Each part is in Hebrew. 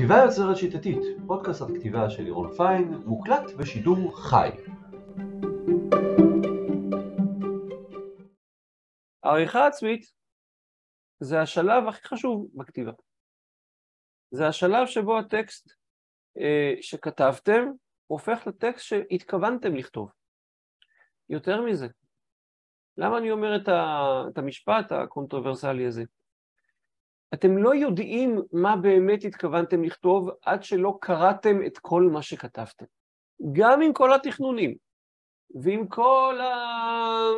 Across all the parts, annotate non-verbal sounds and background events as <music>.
כתיבה יוצרת שיטתית, פודקאסט על כתיבה של לירון פיין, מוקלט בשידור חי. העריכה עצמית זה השלב הכי חשוב בכתיבה. זה השלב שבו הטקסט אה, שכתבתם הופך לטקסט שהתכוונתם לכתוב. יותר מזה, למה אני אומר את, ה, את המשפט הקונטרוברסלי הזה? אתם לא יודעים מה באמת התכוונתם לכתוב עד שלא קראתם את כל מה שכתבתם. גם עם כל התכנונים, ועם כל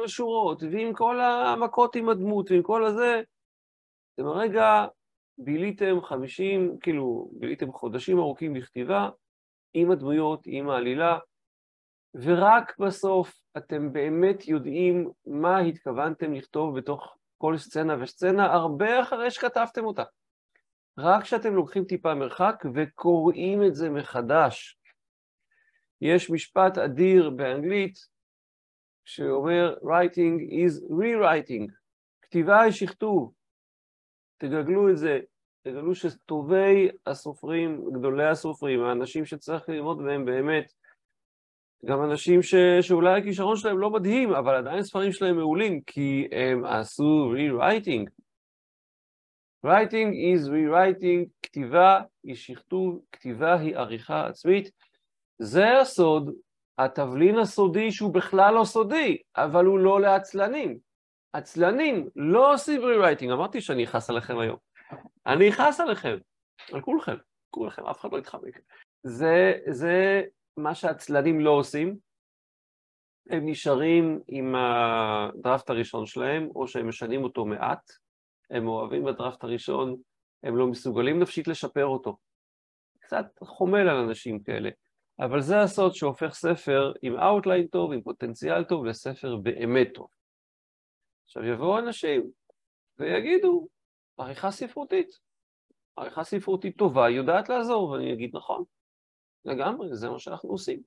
השורות, ועם כל המכות עם הדמות, ועם כל הזה, אתם הרגע ביליתם חמישים, כאילו, ביליתם חודשים ארוכים בכתיבה, עם הדמויות, עם העלילה, ורק בסוף אתם באמת יודעים מה התכוונתם לכתוב בתוך כל סצנה וסצנה, הרבה אחרי שכתבתם אותה. רק כשאתם לוקחים טיפה מרחק וקוראים את זה מחדש. יש משפט אדיר באנגלית שאומר writing is rewriting, כתיבה היא שכתוב. תגגלו את זה, תגלו שטובי הסופרים, גדולי הסופרים, האנשים שצריך ללמוד מהם באמת, גם אנשים ש... שאולי הכישרון שלהם לא מדהים, אבל עדיין ספרים שלהם מעולים, כי הם עשו rewriting. writing is rewriting, כתיבה היא שכתוב, כתיבה היא עריכה עצמית. זה הסוד, התבלין הסודי שהוא בכלל לא סודי, אבל הוא לא לעצלנים. עצלנים לא עושים rewriting, אמרתי שאני אכעס עליכם היום. אני אכעס עליכם, על כולכם, כולכם, אף אחד לא יתחמק. זה, זה מה שהעצלנים לא עושים, הם נשארים עם הדראפט הראשון שלהם, או שהם משנים אותו מעט, הם אוהבים בדראפט הראשון, הם לא מסוגלים נפשית לשפר אותו. קצת חומל על אנשים כאלה, אבל זה הסוד שהופך ספר עם outline טוב, עם פוטנציאל טוב, לספר באמת טוב. עכשיו יבואו אנשים ויגידו, עריכה ספרותית, עריכה ספרותית טובה יודעת לעזור, ואני אגיד נכון, לגמרי, זה מה שאנחנו עושים.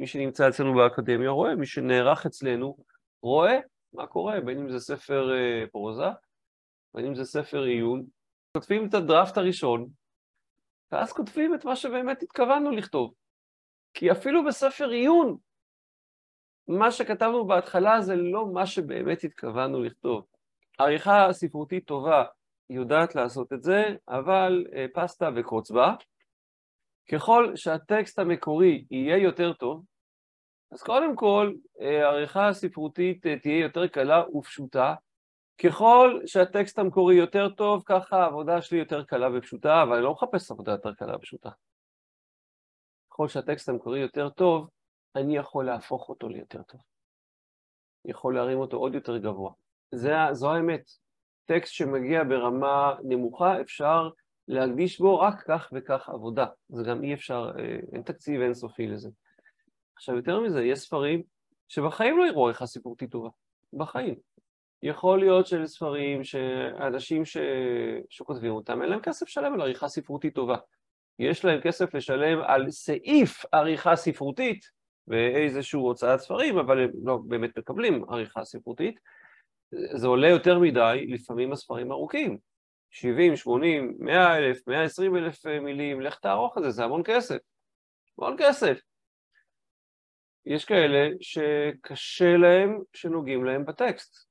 מי שנמצא אצלנו באקדמיה רואה, מי שנערך אצלנו רואה מה קורה, בין אם זה ספר uh, פרוזה, בין אם זה ספר עיון, כותבים את הדראפט הראשון, ואז כותבים את מה שבאמת התכוונו לכתוב. כי אפילו בספר עיון, מה שכתבנו בהתחלה זה לא מה שבאמת התכוונו לכתוב. עריכה ספרותית טובה יודעת לעשות את זה, אבל uh, פסטה וקוצבה, ככל שהטקסט המקורי יהיה יותר טוב, אז קודם כל אה, העריכה הספרותית אה, תהיה יותר קלה ופשוטה. ככל שהטקסט המקורי יותר טוב, ככה העבודה שלי יותר קלה ופשוטה, אבל אני לא מחפש עבודה יותר קלה ופשוטה. ככל שהטקסט המקורי יותר טוב, אני יכול להפוך אותו ליותר טוב. אני יכול להרים אותו עוד יותר גבוה. זה, זו האמת. טקסט שמגיע ברמה נמוכה, אפשר להקדיש בו רק כך וכך עבודה. זה גם אי אפשר, אה, אין תקציב אינסופי לזה. עכשיו, יותר מזה, יש ספרים שבחיים לא יראו עריכה סיפורתית טובה. בחיים. יכול להיות של ספרים שאנשים ש... שכותבים אותם, אין להם כסף לשלם על עריכה ספרותית טובה. יש להם כסף לשלם על סעיף עריכה ספרותית באיזושהי הוצאת ספרים, אבל הם לא באמת מקבלים עריכה ספרותית. זה עולה יותר מדי, לפעמים הספרים ארוכים. 70, 80, 100 אלף, 120 אלף אה, מילים, לך תערוך את זה, זה המון כסף. המון כסף. יש כאלה שקשה להם שנוגעים להם בטקסט.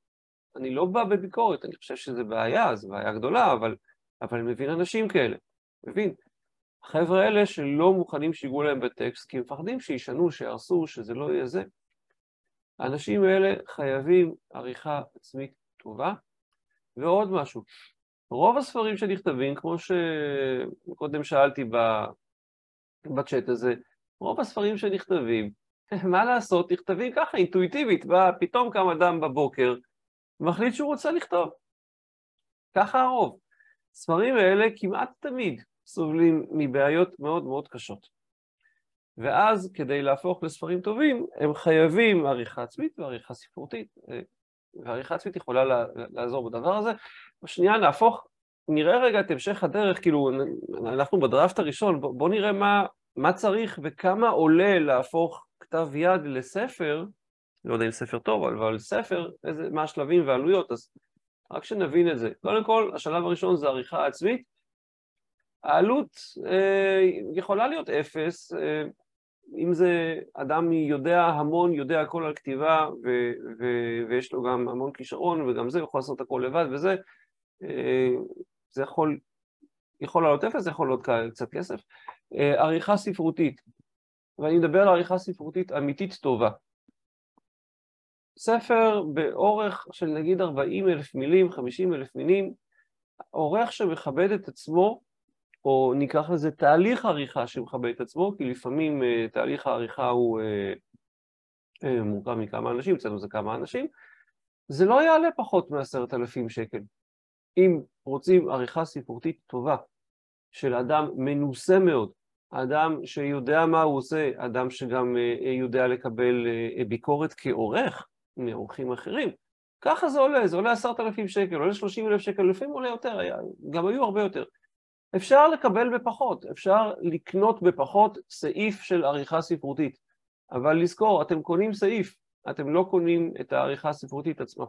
אני לא בא בביקורת, אני חושב שזה בעיה, זו בעיה גדולה, אבל, אבל אני מבין אנשים כאלה, מבין. החבר'ה האלה שלא מוכנים שיגעו להם בטקסט, כי הם מפחדים שישנו, שיהרסו, שזה לא יהיה זה. האנשים האלה חייבים עריכה עצמית טובה. ועוד משהו, רוב הספרים שנכתבים, כמו שקודם שאלתי בצ'אט הזה, רוב הספרים שנכתבים, <laughs> מה לעשות, נכתבים ככה, אינטואיטיבית, פתאום קם אדם בבוקר, מחליט שהוא רוצה לכתוב. ככה הרוב. ספרים האלה כמעט תמיד סובלים מבעיות מאוד מאוד קשות. ואז כדי להפוך לספרים טובים, הם חייבים עריכה עצמית ועריכה ספרותית. ועריכה עצמית יכולה לעזור בדבר הזה. בשנייה נהפוך, נראה רגע את המשך הדרך, כאילו אנחנו בדראפט הראשון, בוא, נראה מה, מה צריך וכמה עולה להפוך כתב יד לספר, לא יודע אם ספר טוב, אבל ספר, איזה, מה השלבים והעלויות, אז רק שנבין את זה. קודם כל, השלב הראשון זה עריכה עצמית. העלות אה, יכולה להיות אפס, אה, אם זה אדם יודע המון, יודע הכל על כתיבה ו- ו- ויש לו גם המון כישרון וגם זה, יכול לעשות הכל לבד וזה, אה, זה יכול, יכול לעלות אפס, זה יכול לעלות קצת כסף. אה, עריכה ספרותית, ואני מדבר על עריכה ספרותית אמיתית טובה. ספר באורך של נגיד 40 אלף מילים, 50 אלף מילים, עורך שמכבד את עצמו, או ניקח לזה תהליך עריכה שמכבד את עצמו, כי לפעמים uh, תהליך העריכה הוא uh, uh, מורכב מכמה אנשים, אצלנו זה כמה אנשים, זה לא יעלה פחות מעשרת אלפים שקל. אם רוצים עריכה ספרותית טובה של אדם מנוסה מאוד, אדם שיודע מה הוא עושה, אדם שגם יודע לקבל ביקורת כעורך, מאורחים אחרים. ככה זה עולה, זה עולה עשרת אלפים שקל, עולה שלושים אלף שקל, לפעמים עולה יותר, היה, גם היו הרבה יותר. אפשר לקבל בפחות, אפשר לקנות בפחות סעיף של עריכה ספרותית, אבל לזכור, אתם קונים סעיף, אתם לא קונים את העריכה הספרותית עצמה.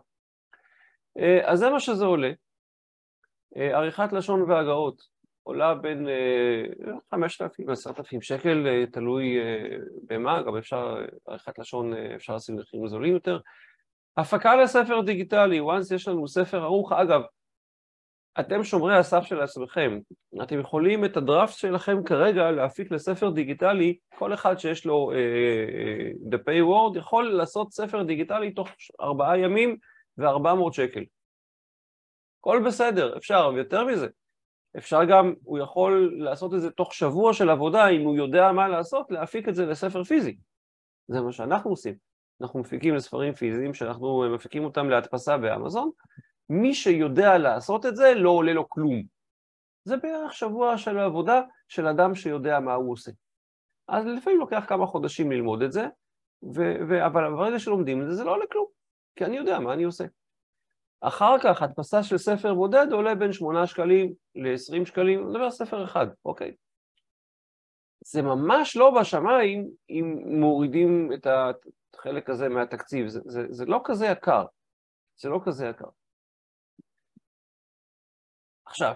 אה, אז זה מה שזה עולה. אה, עריכת לשון והגאות עולה בין אה, חמשת אלפים, עשרת אלפים שקל, תלוי במה, גם אפשר, עריכת לשון אפשר לשים מחירים זולים יותר. הפקה לספר דיגיטלי, once יש לנו ספר ערוך, אגב, אתם שומרי הסף של עצמכם, אתם יכולים את הדראפט שלכם כרגע להפיק לספר דיגיטלי, כל אחד שיש לו אה, אה, דפי וורד יכול לעשות ספר דיגיטלי תוך ארבעה ימים וארבע מאות שקל. הכל בסדר, אפשר, ויותר מזה, אפשר גם, הוא יכול לעשות את זה תוך שבוע של עבודה, אם הוא יודע מה לעשות, להפיק את זה לספר פיזי. זה מה שאנחנו עושים. אנחנו מפיקים לספרים פיזיים שאנחנו מפיקים אותם להדפסה באמזון, מי שיודע לעשות את זה לא עולה לו כלום. זה בערך שבוע של עבודה של אדם שיודע מה הוא עושה. אז לפעמים לוקח כמה חודשים ללמוד את זה, ו- ו- אבל ברגע שלומדים את זה, זה לא עולה כלום, כי אני יודע מה אני עושה. אחר כך הדפסה של ספר בודד עולה בין 8 שקלים ל-20 שקלים, אני מדבר על ספר אחד, אוקיי? זה ממש לא בשמיים אם מורידים את החלק הזה מהתקציב, זה, זה, זה לא כזה יקר, זה לא כזה יקר. עכשיו,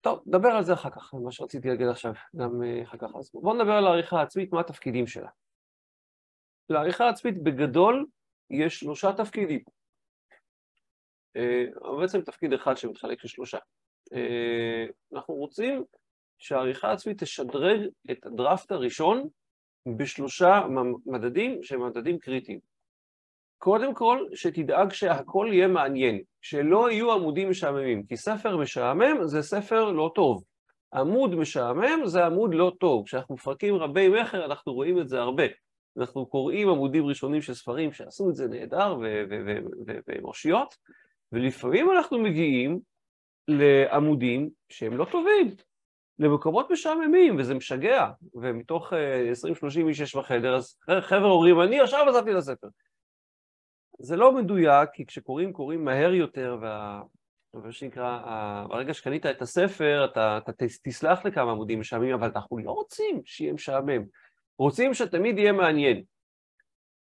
טוב, נדבר על זה אחר כך, מה שרציתי להגיד עכשיו, גם אה, אחר כך. אז בואו נדבר על העריכה העצמית, מה התפקידים שלה. לעריכה העצמית בגדול יש שלושה תפקידים. אה, בעצם תפקיד אחד שמתחלק לשלושה. אה, אנחנו רוצים שהעריכה העצמית תשדרג את הדראפט הראשון בשלושה מדדים שהם מדדים קריטיים. קודם כל, שתדאג שהכל יהיה מעניין, שלא יהיו עמודים משעממים, כי ספר משעמם זה ספר לא טוב. עמוד משעמם זה עמוד לא טוב. כשאנחנו מפרקים רבי מכר אנחנו רואים את זה הרבה. אנחנו קוראים עמודים ראשונים של ספרים שעשו את זה נהדר והם ולפעמים אנחנו מגיעים לעמודים שהם לא טובים, למקומות משעממים, וזה משגע, ומתוך 20-30 אה, איש יש בחדר, אז חבר'ה אומרים, אני עכשיו עזבתי לספר. זה לא מדויק, כי כשקוראים, קוראים מהר יותר, וה... מה שנקרא, ברגע שקנית את הספר, אתה, אתה תסלח לכמה עמודים משעממים, אבל אנחנו לא רוצים שיהיה משעמם. רוצים שתמיד יהיה מעניין.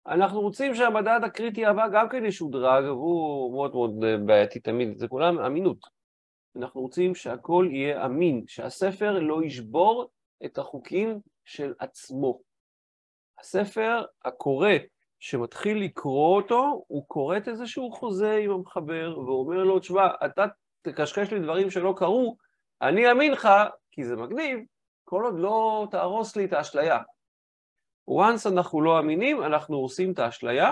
אנחנו רוצים שהמדד הקריטי הבא גם כן ישודרג, והוא מאוד מאוד בעייתי תמיד, זה כולם אמינות. אנחנו רוצים שהכל יהיה אמין, שהספר לא ישבור את החוקים של עצמו. הספר, הקורא שמתחיל לקרוא אותו, הוא כורת איזשהו חוזה עם המחבר ואומר לו, תשמע, אתה תקשקש לי דברים שלא קרו, אני אאמין לך, כי זה מגניב, כל עוד לא תהרוס לי את האשליה. once אנחנו לא אמינים, אנחנו הורסים את האשליה,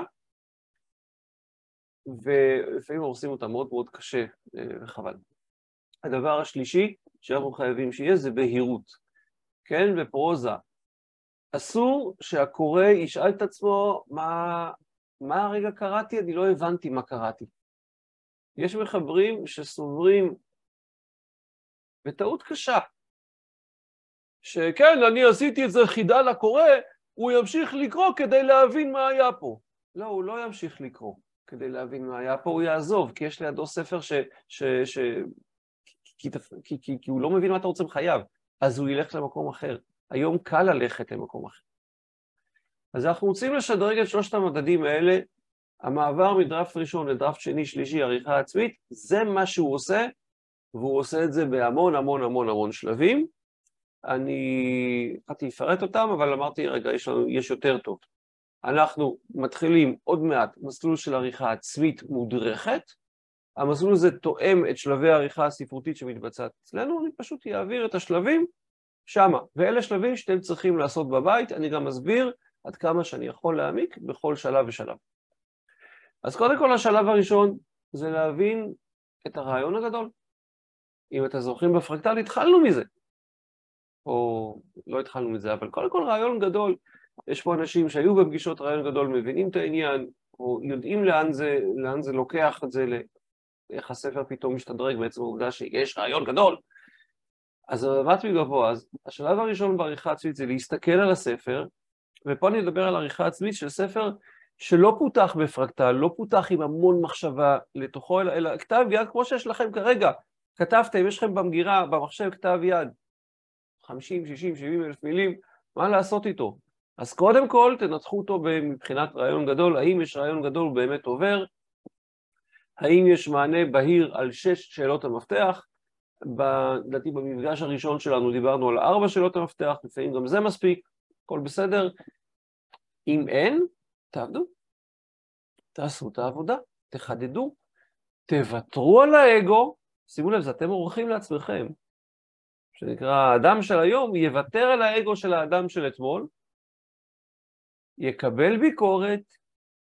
ולפעמים הורסים אותה מאוד מאוד קשה, אה, וחבל. הדבר השלישי שאנחנו חייבים שיהיה זה בהירות. כן, בפרוזה. אסור שהקורא ישאל את עצמו מה, מה הרגע קראתי, אני לא הבנתי מה קראתי. יש מחברים שסוברים בטעות קשה, שכן, אני עשיתי את זה חידה לקורא, הוא ימשיך לקרוא כדי להבין מה היה פה. לא, הוא לא ימשיך לקרוא כדי להבין מה היה פה, הוא יעזוב, כי יש לידו ספר ש... ש, ש כי, כי, כי, כי הוא לא מבין מה אתה רוצה בחייו, אז הוא ילך למקום אחר. היום קל ללכת למקום אחר. אז אנחנו רוצים לשדרג את שלושת המדדים האלה, המעבר מדראפט ראשון לדראפט שני, שלישי, עריכה עצמית, זה מה שהוא עושה, והוא עושה את זה בהמון המון המון המון שלבים. אני התחלתי לפרט אותם, אבל אמרתי, רגע, יש, לנו, יש יותר טוב. אנחנו מתחילים עוד מעט מסלול של עריכה עצמית מודרכת, המסלול הזה תואם את שלבי העריכה הספרותית שמתבצעת אצלנו, אני פשוט אעביר את השלבים שמה, ואלה שלבים שאתם צריכים לעשות בבית, אני גם אסביר עד כמה שאני יכול להעמיק בכל שלב ושלב. אז קודם כל השלב הראשון זה להבין את הרעיון הגדול. אם אתם זוכרים בפרקטל, התחלנו מזה. או לא התחלנו מזה, אבל קודם כל רעיון גדול. יש פה אנשים שהיו בפגישות רעיון גדול, מבינים את העניין, או יודעים לאן זה, לאן זה לוקח את זה, איך הספר פתאום משתדרג בעצם העובדה שיש רעיון גדול. אז המבט מגבוה, אז השלב הראשון בעריכה עצמית זה להסתכל על הספר, ופה אני אדבר על עריכה עצמית של ספר שלא פותח בפרקטל, לא פותח עם המון מחשבה לתוכו, אלא, אלא כתב יד כמו שיש לכם כרגע. כתבתם, יש לכם במגירה, במחשב כתב יד, 50, 60, 70 אלף מילים, מה לעשות איתו? אז קודם כל תנתחו אותו מבחינת רעיון גדול, האם יש רעיון גדול הוא באמת עובר, האם יש מענה בהיר על שש שאלות המפתח, לדעתי במפגש הראשון שלנו דיברנו על ארבע שאלות המפתח, לפעמים גם זה מספיק, הכל בסדר. אם אין, תעבדו, תעשו את העבודה, תחדדו, תוותרו על האגו, שימו לב, זה אתם עורכים לעצמכם, שנקרא האדם של היום, יוותר על האגו של האדם של אתמול, יקבל ביקורת,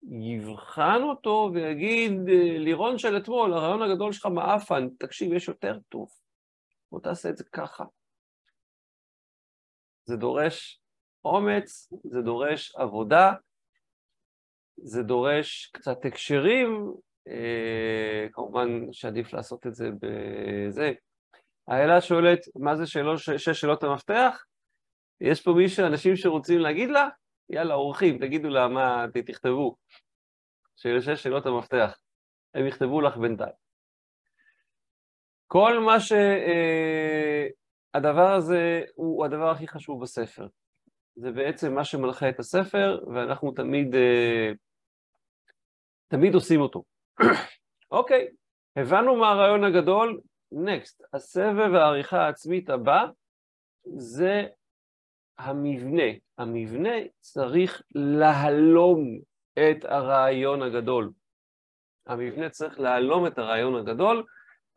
יבחן אותו ויגיד, לירון של אתמול, הרעיון הגדול שלך מעפן, תקשיב, יש יותר טוב, בוא תעשה את זה ככה. זה דורש אומץ, זה דורש עבודה, זה דורש קצת הקשרים, אה, כמובן שעדיף לעשות את זה בזה. האלה שואלת, מה זה שאלות, שש שאלות המפתח? יש פה מישהו, אנשים שרוצים להגיד לה? יאללה, אורחים, תגידו לה מה, תכתבו. שש שאלות המפתח. הם יכתבו לך בינתיים. כל מה ש... אה, הזה הוא הדבר הכי חשוב בספר. זה בעצם מה שמנחה את הספר, ואנחנו תמיד, אה, תמיד עושים אותו. <coughs> אוקיי, הבנו מה הרעיון הגדול, נקסט. הסבב העריכה העצמית הבא זה המבנה. המבנה צריך להלום את הרעיון הגדול. המבנה צריך להלום את הרעיון הגדול,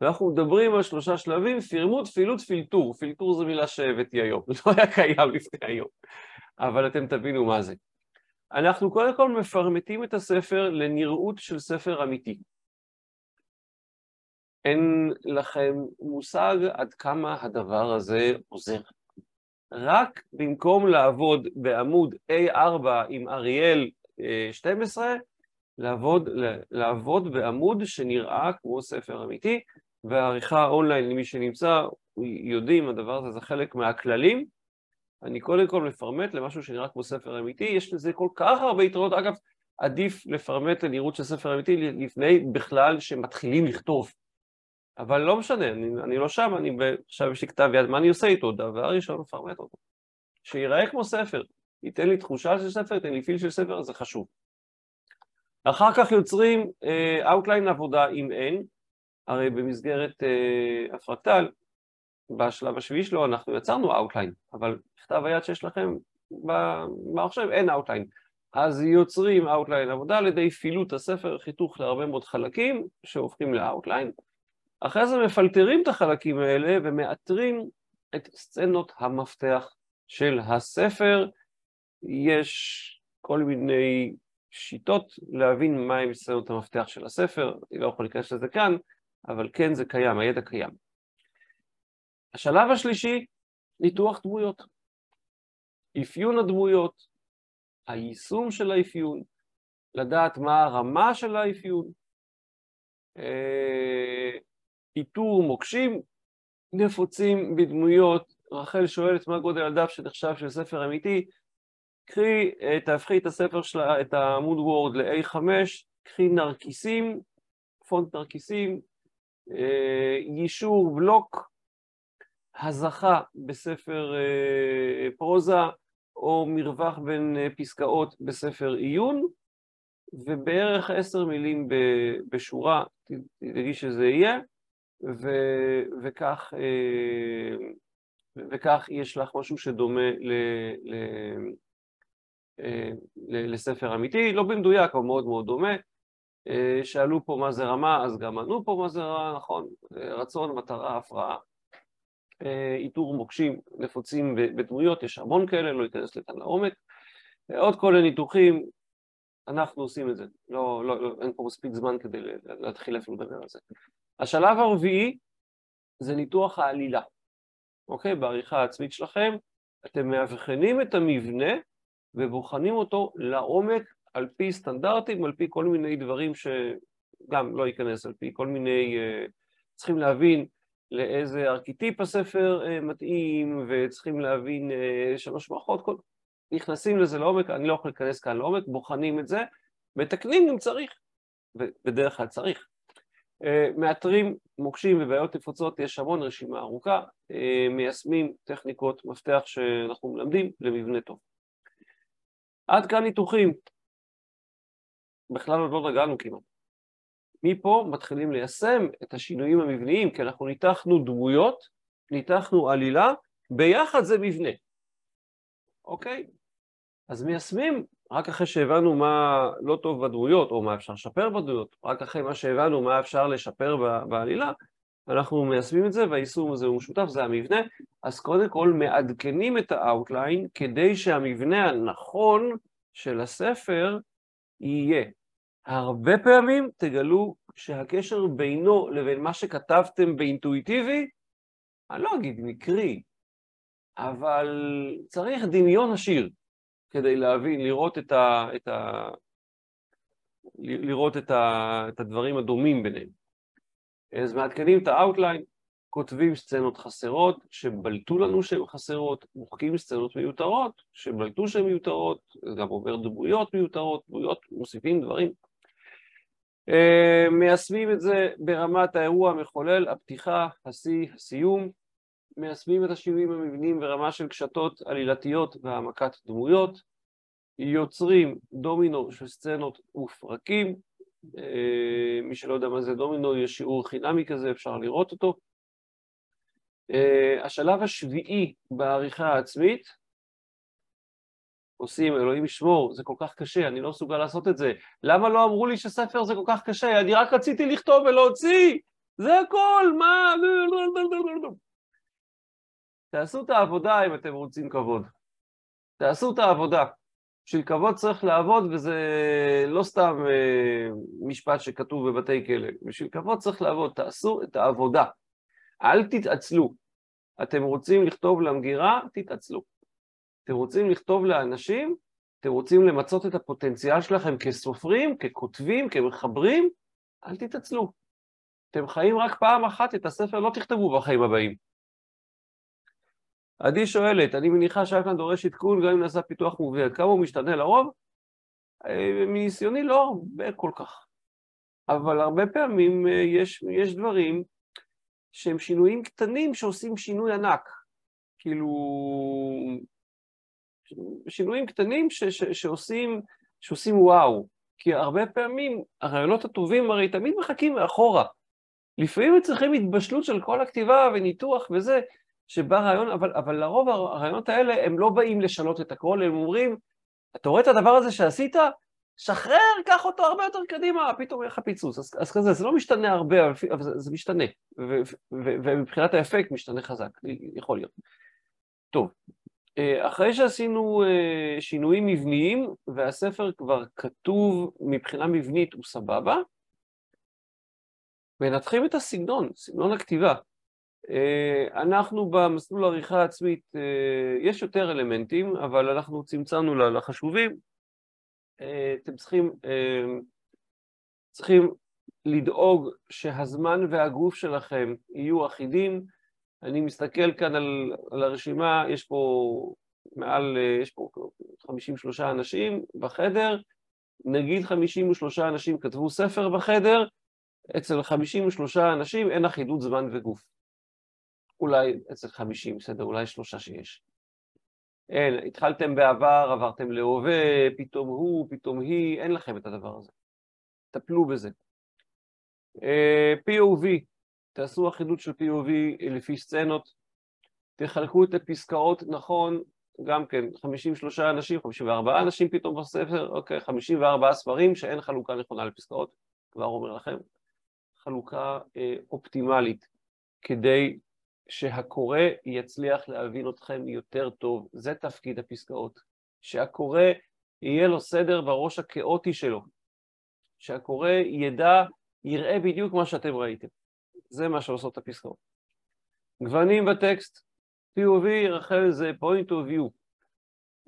ואנחנו מדברים על שלושה שלבים, פירמוט, פילוט, פילטור. פילטור זו מילה שהבאתי היום, <laughs> לא היה קיים לפני היום, אבל אתם תבינו מה זה. אנחנו קודם כל מפרמטים את הספר לנראות של ספר אמיתי. אין לכם מושג עד כמה הדבר הזה עוזר. רק במקום לעבוד בעמוד A4 עם אריאל 12, לעבוד, לעבוד בעמוד שנראה כמו ספר אמיתי, והעריכה אונליין למי שנמצא, יודעים, הדבר הזה זה חלק מהכללים. אני קודם כל מפרמט למשהו שנראה כמו ספר אמיתי, יש לזה כל כך הרבה יתרונות. אגב, עדיף לפרמט לנראות של ספר אמיתי לפני בכלל שמתחילים לכתוב. אבל לא משנה, אני, אני לא שם, אני עכשיו יש לי כתב יד, מה אני עושה איתו? דבר ראשון, מפרמט אותו. שיראה כמו ספר, ייתן לי תחושה של ספר, ייתן לי feel של ספר, זה חשוב. אחר כך יוצרים outline אה, עבודה אם אין, הרי במסגרת אה, הפרקטל, בשלב השביעי שלו אנחנו יצרנו outline, אבל בכתב היד שיש לכם במחשב אין outline. אז יוצרים outline עבודה על ידי פילוח הספר, חיתוך להרבה מאוד חלקים שהופכים ל outline. אחרי זה מפלטרים את החלקים האלה ומאתרים את סצנות המפתח של הספר. יש כל מיני שיטות להבין מהם סצנות המפתח של הספר, אני לא יכול להיכנס לזה כאן, אבל כן זה קיים, הידע קיים. השלב השלישי, ניתוח דמויות. אפיון הדמויות, היישום של האפיון, לדעת מה הרמה של האפיון, אה, איתור מוקשים נפוצים בדמויות. רחל שואלת מה גודל הדף שנחשב של ספר אמיתי, קחי, תהפכי את הספר שלה, את העמוד וורד ל-A5, קחי נרקיסים, פונט נרקיסים, אה, יישור בלוק, הזכה בספר אה, פרוזה או מרווח בין אה, פסקאות בספר עיון, ובערך עשר מילים בשורה, תדאגי שזה יהיה, ו, וכך, אה, וכך יש לך משהו שדומה ל, ל, אה, ל, לספר אמיתי, לא במדויק, אבל מאוד מאוד דומה. אה, שאלו פה מה זה רמה, אז גם ענו פה מה זה רמה, נכון, רצון, מטרה, הפרעה. איתור מוקשים נפוצים בדמויות, יש המון כאלה, לא אכנס לכאן לעומק. עוד כל הניתוחים, אנחנו עושים את זה, לא, לא, לא, אין פה מספיק זמן כדי להתחיל אפילו לדבר על זה. השלב הרביעי זה ניתוח העלילה, אוקיי? בעריכה העצמית שלכם, אתם מאבחנים את המבנה ובוחנים אותו לעומק על פי סטנדרטים, על פי כל מיני דברים שגם לא ייכנס, על פי כל מיני, uh, צריכים להבין לאיזה ארכיטיפ הספר uh, מתאים, וצריכים להבין uh, שלוש מערכות, כל... נכנסים לזה לעומק, אני לא יכול להיכנס כאן לעומק, בוחנים את זה, מתקנים אם צריך, ובדרך כלל צריך. אה, מאתרים מוקשים ובעיות נפוצות, יש המון רשימה ארוכה, אה, מיישמים טכניקות מפתח שאנחנו מלמדים למבנה טוב. עד כאן ניתוחים, בכלל עוד לא נגענו כמעט. מפה מתחילים ליישם את השינויים המבניים, כי אנחנו ניתחנו דמויות, ניתחנו עלילה, ביחד זה מבנה, אוקיי? אז מיישמים רק אחרי שהבנו מה לא טוב בדמויות, או מה אפשר לשפר בדמויות, רק אחרי מה שהבנו מה אפשר לשפר בעלילה, אנחנו מיישמים את זה, והיישום הזה הוא משותף, זה המבנה. אז קודם כל מעדכנים את ה outline כדי שהמבנה הנכון של הספר יהיה. הרבה פעמים תגלו שהקשר בינו לבין מה שכתבתם באינטואיטיבי, אני לא אגיד מקרי, אבל צריך דמיון עשיר. כדי להבין, לראות את, ה, את, ה, לראות את, ה, את הדברים הדומים ביניהם. אז מעדכנים את ה outline, כותבים סצנות חסרות שבלטו לנו שהן חסרות, מוחקים סצנות מיותרות שבלטו שהן מיותרות, גם עבור דמויות מיותרות, דמויות, מוסיפים דברים. אה, מיישמים את זה ברמת האירוע המחולל, הפתיחה, השיא, הסיום, מיישמים את השינויים המבניים ברמה של קשתות עלילתיות והעמקת דמויות, יוצרים דומינו של סצנות ופרקים, אה, מי שלא יודע מה זה דומינו, יש שיעור חינמי כזה, אפשר לראות אותו. אה, השלב השביעי בעריכה העצמית, עושים אלוהים ישמור, זה כל כך קשה, אני לא מסוגל לעשות את זה. למה לא אמרו לי שספר זה כל כך קשה? אני רק רציתי לכתוב ולהוציא, זה הכל, מה? תעשו את העבודה אם אתם רוצים כבוד. תעשו את העבודה. בשביל כבוד צריך לעבוד, וזה לא סתם אה, משפט שכתוב בבתי כלא. בשביל כבוד צריך לעבוד, תעשו את העבודה. אל תתעצלו. אתם רוצים לכתוב למגירה, תתעצלו. אתם רוצים לכתוב לאנשים, אתם רוצים למצות את הפוטנציאל שלכם כסופרים, ככותבים, כמחברים, אל תתעצלו. אתם חיים רק פעם אחת, את הספר לא תכתבו בחיים הבאים. עדי שואלת, אני מניחה שאייפלן דורש עדכון גם אם נעשה פיתוח מובנה, כמה הוא משתנה לרוב? אה, מניסיוני לא הרבה כל כך, אבל הרבה פעמים אה, יש, יש דברים שהם שינויים קטנים שעושים שינוי ענק, כאילו שינויים קטנים ש, ש, שעושים, שעושים וואו, כי הרבה פעמים הרעיונות הטובים הרי תמיד מחכים מאחורה, לפעמים צריכים התבשלות של כל הכתיבה וניתוח וזה, שבא רעיון, אבל, אבל לרוב הרעיונות האלה הם לא באים לשנות את הכל, הם אומרים, אתה רואה את הדבר הזה שעשית? שחרר, קח אותו הרבה יותר קדימה, פתאום יהיה לך פיצוץ. אז, אז כזה, זה לא משתנה הרבה, אבל, אבל זה, זה משתנה, ו, ו, ומבחינת האפקט משתנה חזק, יכול להיות. טוב, אחרי שעשינו אה, שינויים מבניים, והספר כבר כתוב מבחינה מבנית הוא סבבה, מנתחים את הסגנון, סגנון הכתיבה. אה, אנחנו במסלול עריכה עצמית, אה, יש יותר אלמנטים, אבל אנחנו צמצמנו לחשובים. אה, אתם צריכים, צריכים לדאוג שהזמן והגוף שלכם יהיו אחידים. אני מסתכל כאן על, על הרשימה, יש פה מעל, יש פה 53 אנשים בחדר, נגיד 53 אנשים כתבו ספר בחדר, אצל 53 אנשים אין אחידות זמן וגוף. אולי אצל חמישים, בסדר, אולי שלושה שיש. אין, התחלתם בעבר, עברתם להווה, פתאום הוא, פתאום היא, אין לכם את הדבר הזה. טפלו בזה. Uh, POV, תעשו אחידות של POV לפי סצנות, תחלקו את הפסקאות נכון, גם כן 53 אנשים, 54 אנשים פתאום בספר, אוקיי, 54 ספרים שאין חלוקה נכונה לפסקאות, כבר אומר לכם, חלוקה אה, אופטימלית כדי שהקורא יצליח להבין אתכם יותר טוב, זה תפקיד הפסקאות, שהקורא יהיה לו סדר בראש הכאוטי שלו, שהקורא ידע, יראה בדיוק מה שאתם ראיתם, זה מה שעושות הפסקאות. גוונים בטקסט, POV, רחל זה point of view.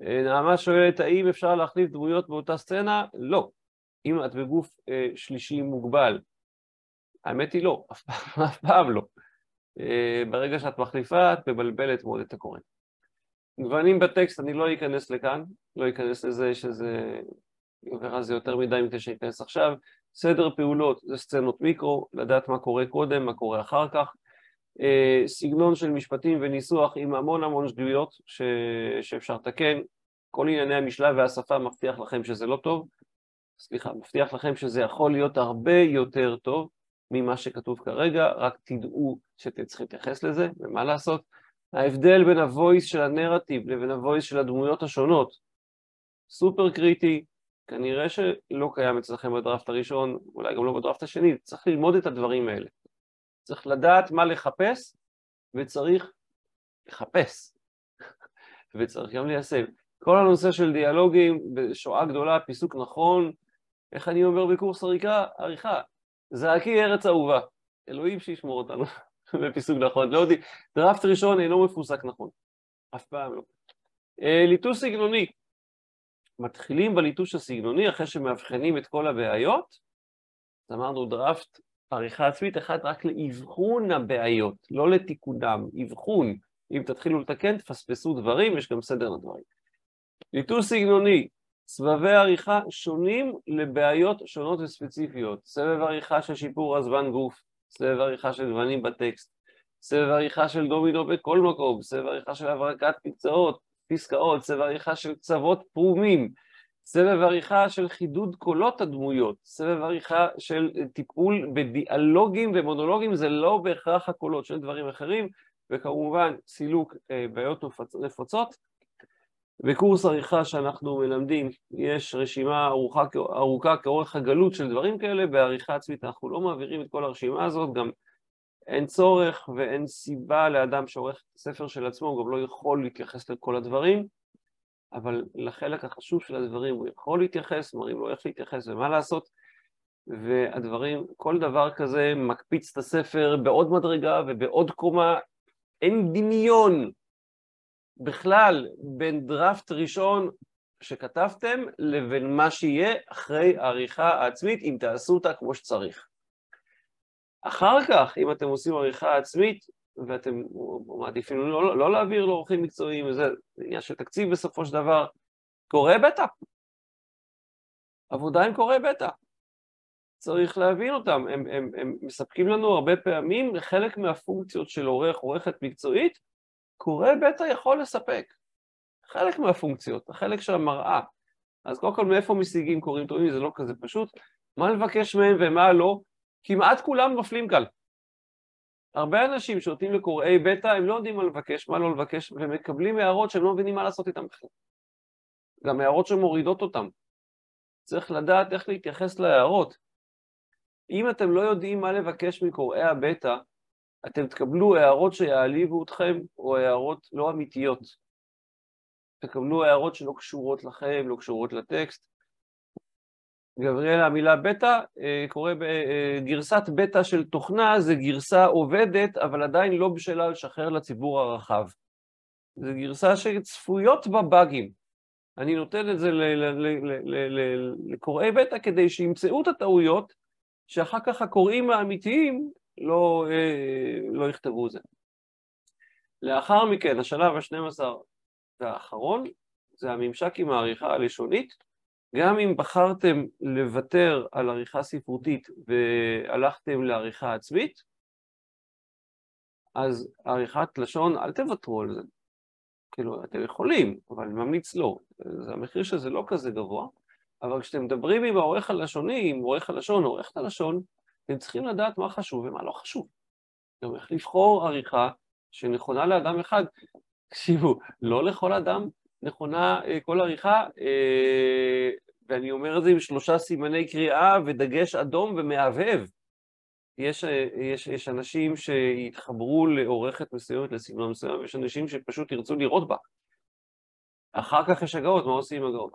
אה, נעמה שואלת, האם אפשר להחליף דמויות באותה סצנה? לא. אם את בגוף אה, שלישי מוגבל. האמת היא לא, <laughs> אף פעם, אף פעם לא. אה, ברגע שאת מחליפה, את מבלבלת מאוד את הקורא. גוונים בטקסט, אני לא אכנס לכאן, לא אכנס לזה שזה יעבר על זה יותר מדי מכדי שאכנס עכשיו. סדר פעולות זה סצנות מיקרו, לדעת מה קורה קודם, מה קורה אחר כך. אה, סגנון של משפטים וניסוח עם המון המון שגיאות ש... שאפשר לתקן. כל ענייני המשלב והשפה מבטיח לכם שזה לא טוב, סליחה, מבטיח לכם שזה יכול להיות הרבה יותר טוב ממה שכתוב כרגע, רק תדעו שאתם צריכים להתייחס לזה, ומה לעשות. ההבדל בין הוויס של הנרטיב לבין הוויס של הדמויות השונות סופר קריטי, כנראה שלא קיים אצלכם בדראפט הראשון, אולי גם לא בדראפט השני, צריך ללמוד את הדברים האלה. צריך לדעת מה לחפש, וצריך לחפש, <laughs> וצריך גם ליישם. כל הנושא של דיאלוגים בשואה גדולה, פיסוק נכון, איך אני אומר בקורס עריקה? עריכה, זעקי ארץ אהובה. אלוהים שישמור אותנו <laughs> בפיסוק נכון. לא יודע, דראפט ראשון אינו מפוסק נכון, אף פעם לא. אה, ליטוש סגנוני, מתחילים בליטוש הסגנוני אחרי שמאבחנים את כל הבעיות, אז אמרנו דראפט עריכה עצמית אחת רק לאבחון הבעיות, לא לתיקונם, אבחון. אם תתחילו לתקן, תפספסו דברים, יש גם סדר לדברים. ליטוש סגנוני, סבבי עריכה שונים לבעיות שונות וספציפיות. סבב עריכה של שיפור הזמן גוף, סבב עריכה של גוונים בטקסט, סבב עריכה של דומינו בכל מקום, סבב עריכה של הברקת פקצאות, פסקאות, סבב עריכה של קצוות פרומים, סבב עריכה של חידוד קולות הדמויות, סבב עריכה של טיפול בדיאלוגים ומונולוגים, זה לא בהכרח הקולות, של דברים אחרים, וכמובן סילוק אה, בעיות נפוצות. בקורס עריכה שאנחנו מלמדים יש רשימה ארוכה, ארוכה כאורך הגלות של דברים כאלה, בעריכה עצמית אנחנו לא מעבירים את כל הרשימה הזאת, גם אין צורך ואין סיבה לאדם שעורך ספר של עצמו, הוא גם לא יכול להתייחס לכל הדברים. אבל לחלק החשוב של הדברים הוא יכול להתייחס, מראים לו איך להתייחס ומה לעשות, והדברים, כל דבר כזה מקפיץ את הספר בעוד מדרגה ובעוד קומה, אין דמיון בכלל בין דראפט ראשון שכתבתם לבין מה שיהיה אחרי העריכה העצמית, אם תעשו אותה כמו שצריך. אחר כך, אם אתם עושים עריכה עצמית, ואתם מעדיפים לא, לא להעביר לאורחים מקצועיים, וזה עניין של תקציב בסופו של דבר, קורא בטא. עבודה עם קורא בטא. צריך להבין אותם, הם, הם, הם מספקים לנו הרבה פעמים חלק מהפונקציות של עורך, עורכת מקצועית, קורא בטא יכול לספק. חלק מהפונקציות, החלק של המראה. אז קודם כל מאיפה משיגים קוראים טובים, זה לא כזה פשוט. מה לבקש מהם ומה לא, כמעט כולם נופלים כאן. הרבה אנשים שנותנים לקוראי בטא, הם לא יודעים מה לבקש, מה לא לבקש, ומקבלים הערות שהם לא מבינים מה לעשות איתן בכלל. גם הערות שמורידות אותם. צריך לדעת איך להתייחס להערות. אם אתם לא יודעים מה לבקש מקוראי הבטא, אתם תקבלו הערות שיעליבו אתכם, או הערות לא אמיתיות. תקבלו הערות שלא קשורות לכם, לא קשורות לטקסט, גבריאל, המילה בטא אה, קורה בגרסת אה, בטא של תוכנה, זה גרסה עובדת, אבל עדיין לא בשלה לשחרר לציבור הרחב. זו גרסה שצפויות בה באגים. אני נותן את זה לקוראי בטא כדי שימצאו את הטעויות, שאחר כך הקוראים האמיתיים לא, אה, לא יכתבו זה. לאחר מכן, השלב ה-12 והאחרון, זה הממשק עם העריכה הלשונית, גם אם בחרתם לוותר על עריכה ספרותית והלכתם לעריכה עצמית, אז עריכת לשון, אל תוותרו על זה. כאילו, אתם יכולים, אבל אני ממליץ לא. זה המחיר של זה לא כזה גבוה, אבל כשאתם מדברים עם העורך הלשוני, עם עורך הלשון, עורכת הלשון, אתם צריכים לדעת מה חשוב ומה לא חשוב. גם איך לבחור עריכה שנכונה לאדם אחד. תקשיבו, לא לכל אדם נכונה אה, כל עריכה, אה, ואני אומר את זה עם שלושה סימני קריאה ודגש אדום ומהבהב. יש, אה, יש, יש אנשים שיתחברו לעורכת מסוימת, לסגנון מסוים, ויש אנשים שפשוט ירצו לראות בה. אחר כך יש הגאות, מה עושים עם הגאות?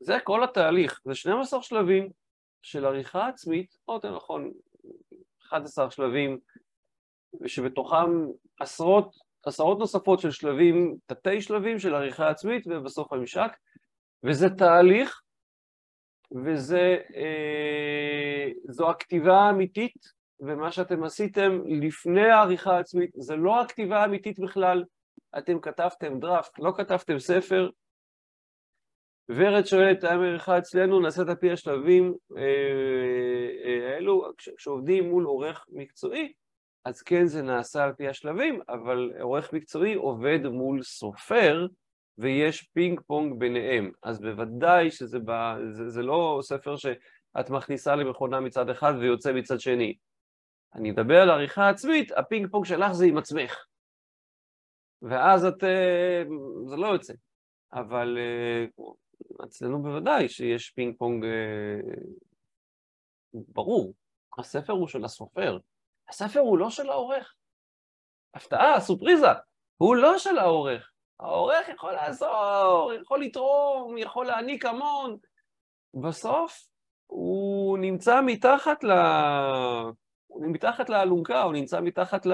זה כל התהליך, זה 12 שלבים של עריכה עצמית, או יותר נכון, 11 שלבים, ושבתוכם עשרות, עשרות נוספות של שלבים, תתי שלבים של עריכה עצמית, ובסוף הממשק, וזה תהליך, וזו אה, הכתיבה האמיתית, ומה שאתם עשיתם לפני העריכה העצמית, זה לא הכתיבה האמיתית בכלל, אתם כתבתם דראפט, לא כתבתם ספר. ורד שואלת, האם העריכה אצלנו? נעשית על פי השלבים אה, אה, האלו, כשעובדים מול עורך מקצועי, אז כן זה נעשה על פי השלבים, אבל עורך מקצועי עובד מול סופר, ויש פינג פונג ביניהם. אז בוודאי שזה ב... זה, זה לא ספר שאת מכניסה למכונה מצד אחד ויוצא מצד שני. אני אדבר על עריכה עצמית, הפינג פונג שלך זה עם עצמך. ואז את... אה, זה לא יוצא. אבל אה, אצלנו בוודאי שיש פינג פונג אה, ברור. הספר הוא של הסופר. הספר הוא לא של העורך. הפתעה, סופריזה, הוא לא של העורך. העורך יכול לעזור, יכול לתרום, יכול להעניק המון. בסוף הוא נמצא מתחת ל... הוא מתחת לאלונקה, הוא נמצא מתחת ל...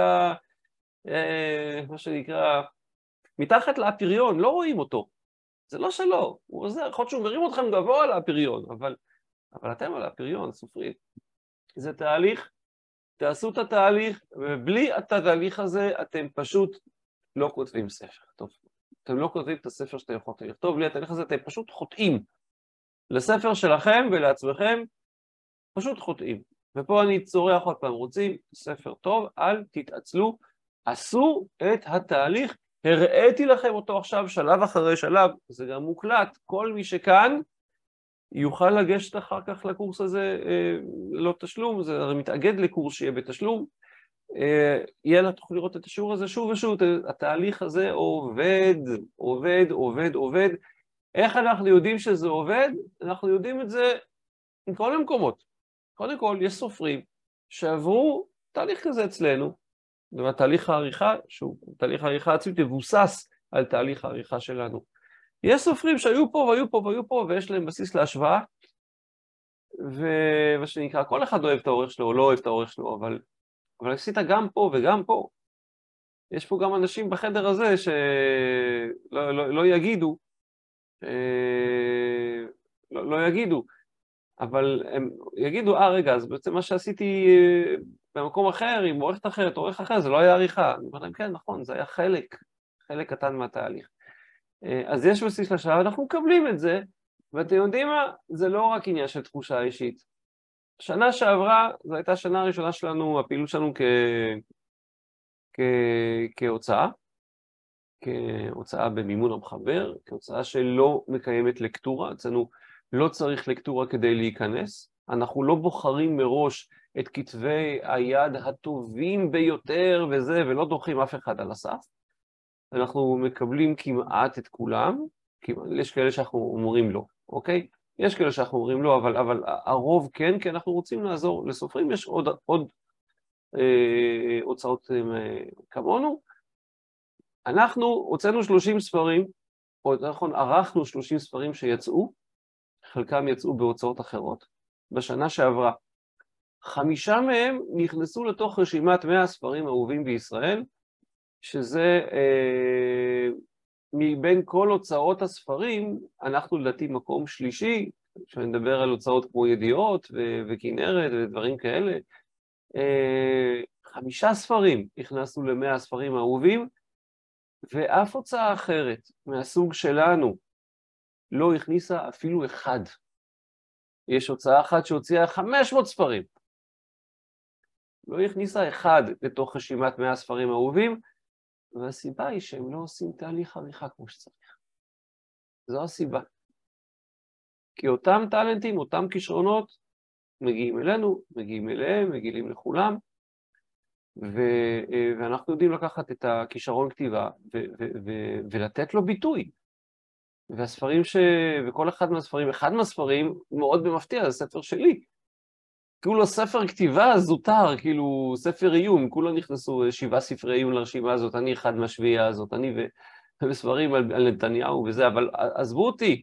אה, מה שנקרא, מתחת לפריון, לא רואים אותו. זה לא שלו, הוא עוזר, יכול להיות שהוא מרים אתכם גבוה על הפריון, אבל, אבל אתם על הפריון, סופרית. זה תהליך, תעשו את התהליך, ובלי התהליך הזה אתם פשוט לא כותבים ספר. טוב, אתם לא כותבים את הספר שאתם יכולים לכתוב, בלי התהליך הזה אתם פשוט חוטאים. לספר שלכם ולעצמכם, פשוט חוטאים. ופה אני צורח עוד פעם, רוצים ספר טוב, אל תתעצלו, עשו את התהליך, הראיתי לכם אותו עכשיו שלב אחרי שלב, זה גם מוקלט, כל מי שכאן יוכל לגשת אחר כך לקורס הזה אה, ללא תשלום, זה הרי מתאגד לקורס שיהיה בתשלום, אה, יאללה, תוכלו לראות את השיעור הזה שוב ושוב, התהליך הזה עובד, עובד, עובד, עובד. איך אנחנו יודעים שזה עובד? אנחנו יודעים את זה מכל המקומות. קודם כל, יש סופרים שעברו תהליך כזה אצלנו, זאת העריכה, שהוא תהליך העריכה עצמית, מבוסס על תהליך העריכה שלנו. יש סופרים שהיו פה והיו פה והיו פה ויש להם בסיס להשוואה, ומה שנקרא, כל אחד אוהב את העורך שלו או לא אוהב את העורך שלו, אבל, אבל עשית גם פה וגם פה. יש פה גם אנשים בחדר הזה שלא לא, לא יגידו, אה, לא, לא יגידו, אבל הם יגידו, אה רגע, אז בעצם מה שעשיתי אה, במקום אחר, עם עורכת אחרת, עורך אחר, זה לא היה עריכה. אני אומר להם, כן, נכון, זה היה חלק, חלק קטן מהתהליך. אה, אז יש בסיס לשלב, אנחנו מקבלים את זה, ואתם יודעים מה? זה לא רק עניין של תחושה אישית. שנה שעברה, זו הייתה השנה הראשונה שלנו, הפעילות שלנו כ... כ... כהוצאה, כהוצאה במימון המחבר, כהוצאה שלא מקיימת לקטורה, אצלנו לא צריך לקטורה כדי להיכנס, אנחנו לא בוחרים מראש את כתבי היד הטובים ביותר וזה, ולא דוחים אף אחד על הסף. אנחנו מקבלים כמעט את כולם, יש כאלה שאנחנו אומרים לא, אוקיי? יש כאלה שאנחנו אומרים לא, אבל, אבל הרוב כן, כי אנחנו רוצים לעזור לסופרים, יש עוד, עוד אה, הוצאות אה, כמונו. אנחנו הוצאנו 30 ספרים, או יותר נכון ערכנו 30 ספרים שיצאו, חלקם יצאו בהוצאות אחרות, בשנה שעברה. חמישה מהם נכנסו לתוך רשימת 100 הספרים האהובים בישראל, שזה אה, מבין כל הוצאות הספרים, אנחנו לדעתי מקום שלישי, כשאני מדבר על הוצאות כמו ידיעות ו- וכנרת ודברים כאלה, אה, חמישה ספרים הכנסנו למאה הספרים האהובים, ואף הוצאה אחרת מהסוג שלנו לא הכניסה אפילו אחד. יש הוצאה אחת שהוציאה 500 ספרים. לא הכניסה אחד לתוך רשימת 100 הספרים האהובים, והסיבה היא שהם לא עושים תהליך עריכה כמו שצריך. זו הסיבה. כי אותם טאלנטים, אותם כישרונות, מגיעים אלינו, מגיעים אליהם, מגיעים לכולם, ו- ואנחנו יודעים לקחת את הכישרון כתיבה ו- ו- ו- ולתת לו ביטוי. והספרים ש... וכל אחד מהספרים, אחד מהספרים מאוד במפתיע, זה ספר שלי. כאילו ספר כתיבה זוטר, כאילו ספר עיון, כולם נכנסו שבעה ספרי עיון לרשימה הזאת, אני אחד מהשביעייה הזאת, אני. וספרים <laughs> על, על נתניהו וזה, אבל עזבו אותי,